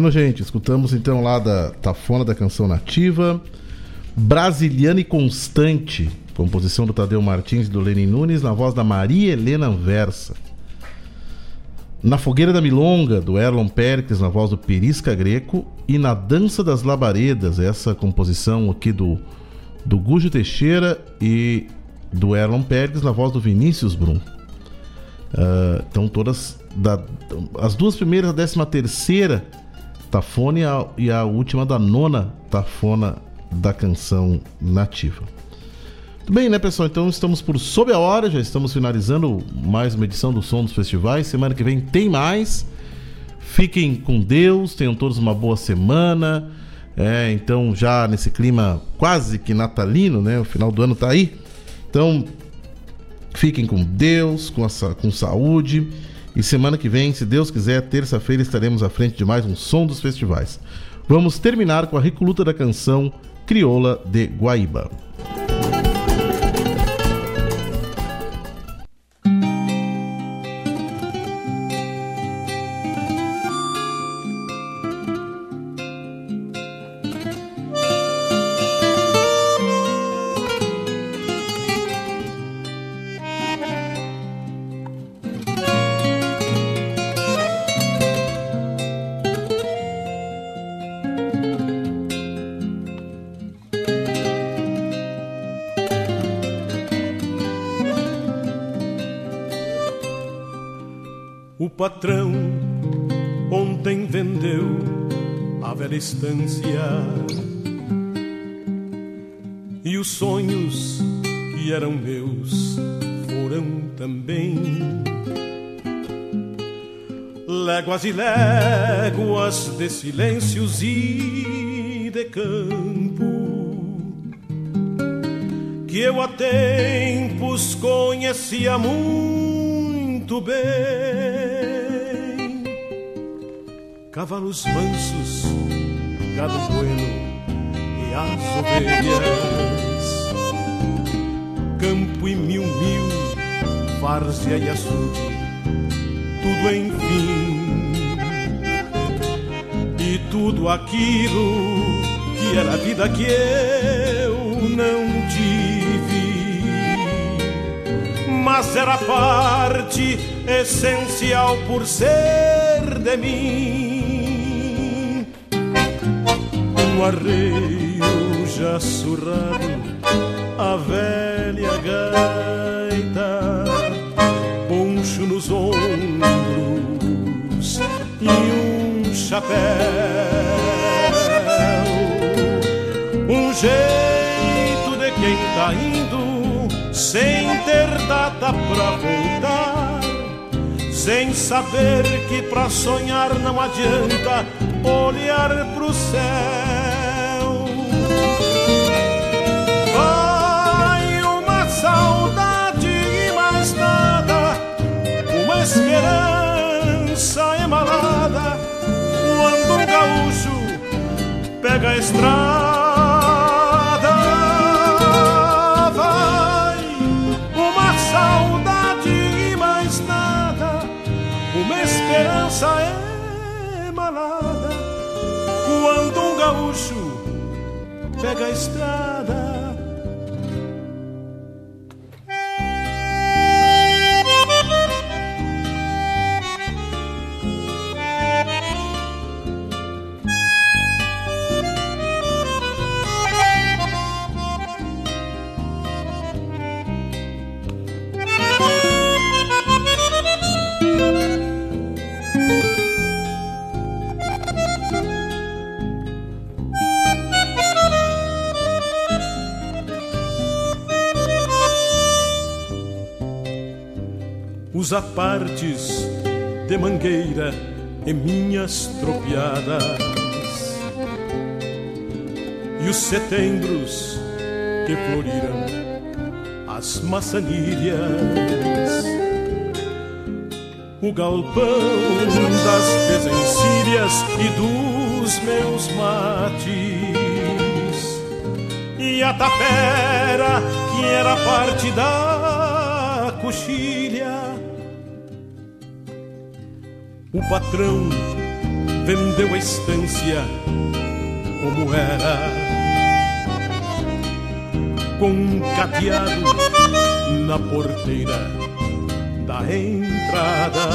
[SPEAKER 1] Bueno, gente, escutamos então lá da Tafona da Canção Nativa, Brasiliana e Constante, composição do Tadeu Martins e do Lenin Nunes, na voz da Maria Helena Anversa. Na Fogueira da Milonga, do Erlon Pericles, na voz do Perisca Greco, e na Dança das Labaredas, essa composição aqui do do Gujo Teixeira e do Erlon Pérez na voz do Vinícius Brum. Uh, então todas da, as duas primeiras, a décima terceira tafona e a, e a última da nona tafona da canção nativa. Muito bem, né, pessoal? Então estamos por sob a hora, já estamos finalizando mais uma edição do Som dos Festivais. Semana que vem tem mais. Fiquem com Deus, tenham todos uma boa semana. É, então, já nesse clima quase que natalino, né? O final do ano tá aí. Então, fiquem com Deus, com, essa, com saúde. E semana que vem, se Deus quiser, terça-feira estaremos à frente de mais um som dos festivais. Vamos terminar com a recoluta da canção Crioula de Guaíba.
[SPEAKER 27] A velha estância e os sonhos que eram meus foram também. Léguas e léguas de silêncios e de campo que eu há tempos conhecia muito bem cavalos mansos, gado bueno e as ovelhas, campo e mil mil, várzea e açude, tudo enfim, e tudo aquilo que era vida que eu não tive, mas era parte essencial por ser de mim no arreio já surrado a velha gaita, poncho nos ombros e um chapéu, um jeito de quem tá indo sem ter data pra voltar, sem saber que pra sonhar não adianta olhar pro céu pega a. os apartes de mangueira e minhas tropiadas. E os setembros que floriram as maçanilhas. O galpão das desencilhas e dos meus mates. E a tapera que era parte da coxilha o patrão vendeu a estância como era, com um cadeado na porteira da entrada.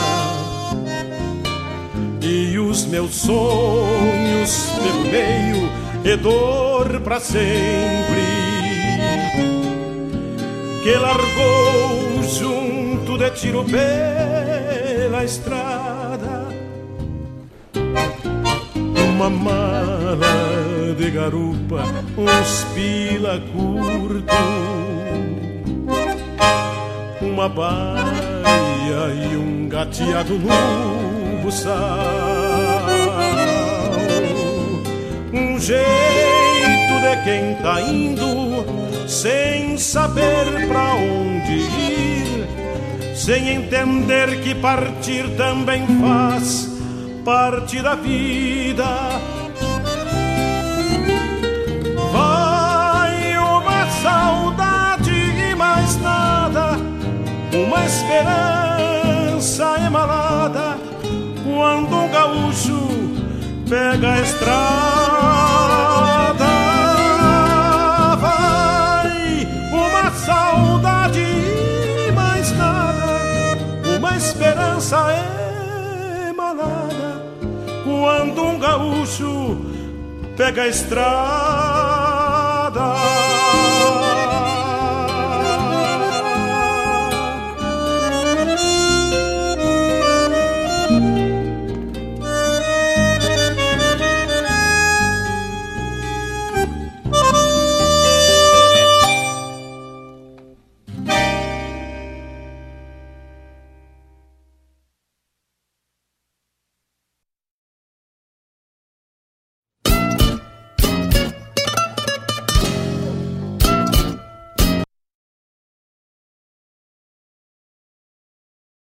[SPEAKER 27] E os meus sonhos pelo meio e dor para sempre que largou junto de tiro pela estrada. Uma mala de garupa, uns pila curto, uma baia e um gateado no buçal. Um jeito de quem tá indo sem saber pra onde ir, sem entender que partir também faz parte da vida. Uma esperança emalada quando um gaúcho pega a estrada. saudade e mais nada, uma esperança emanada quando um gaúcho pega a estrada.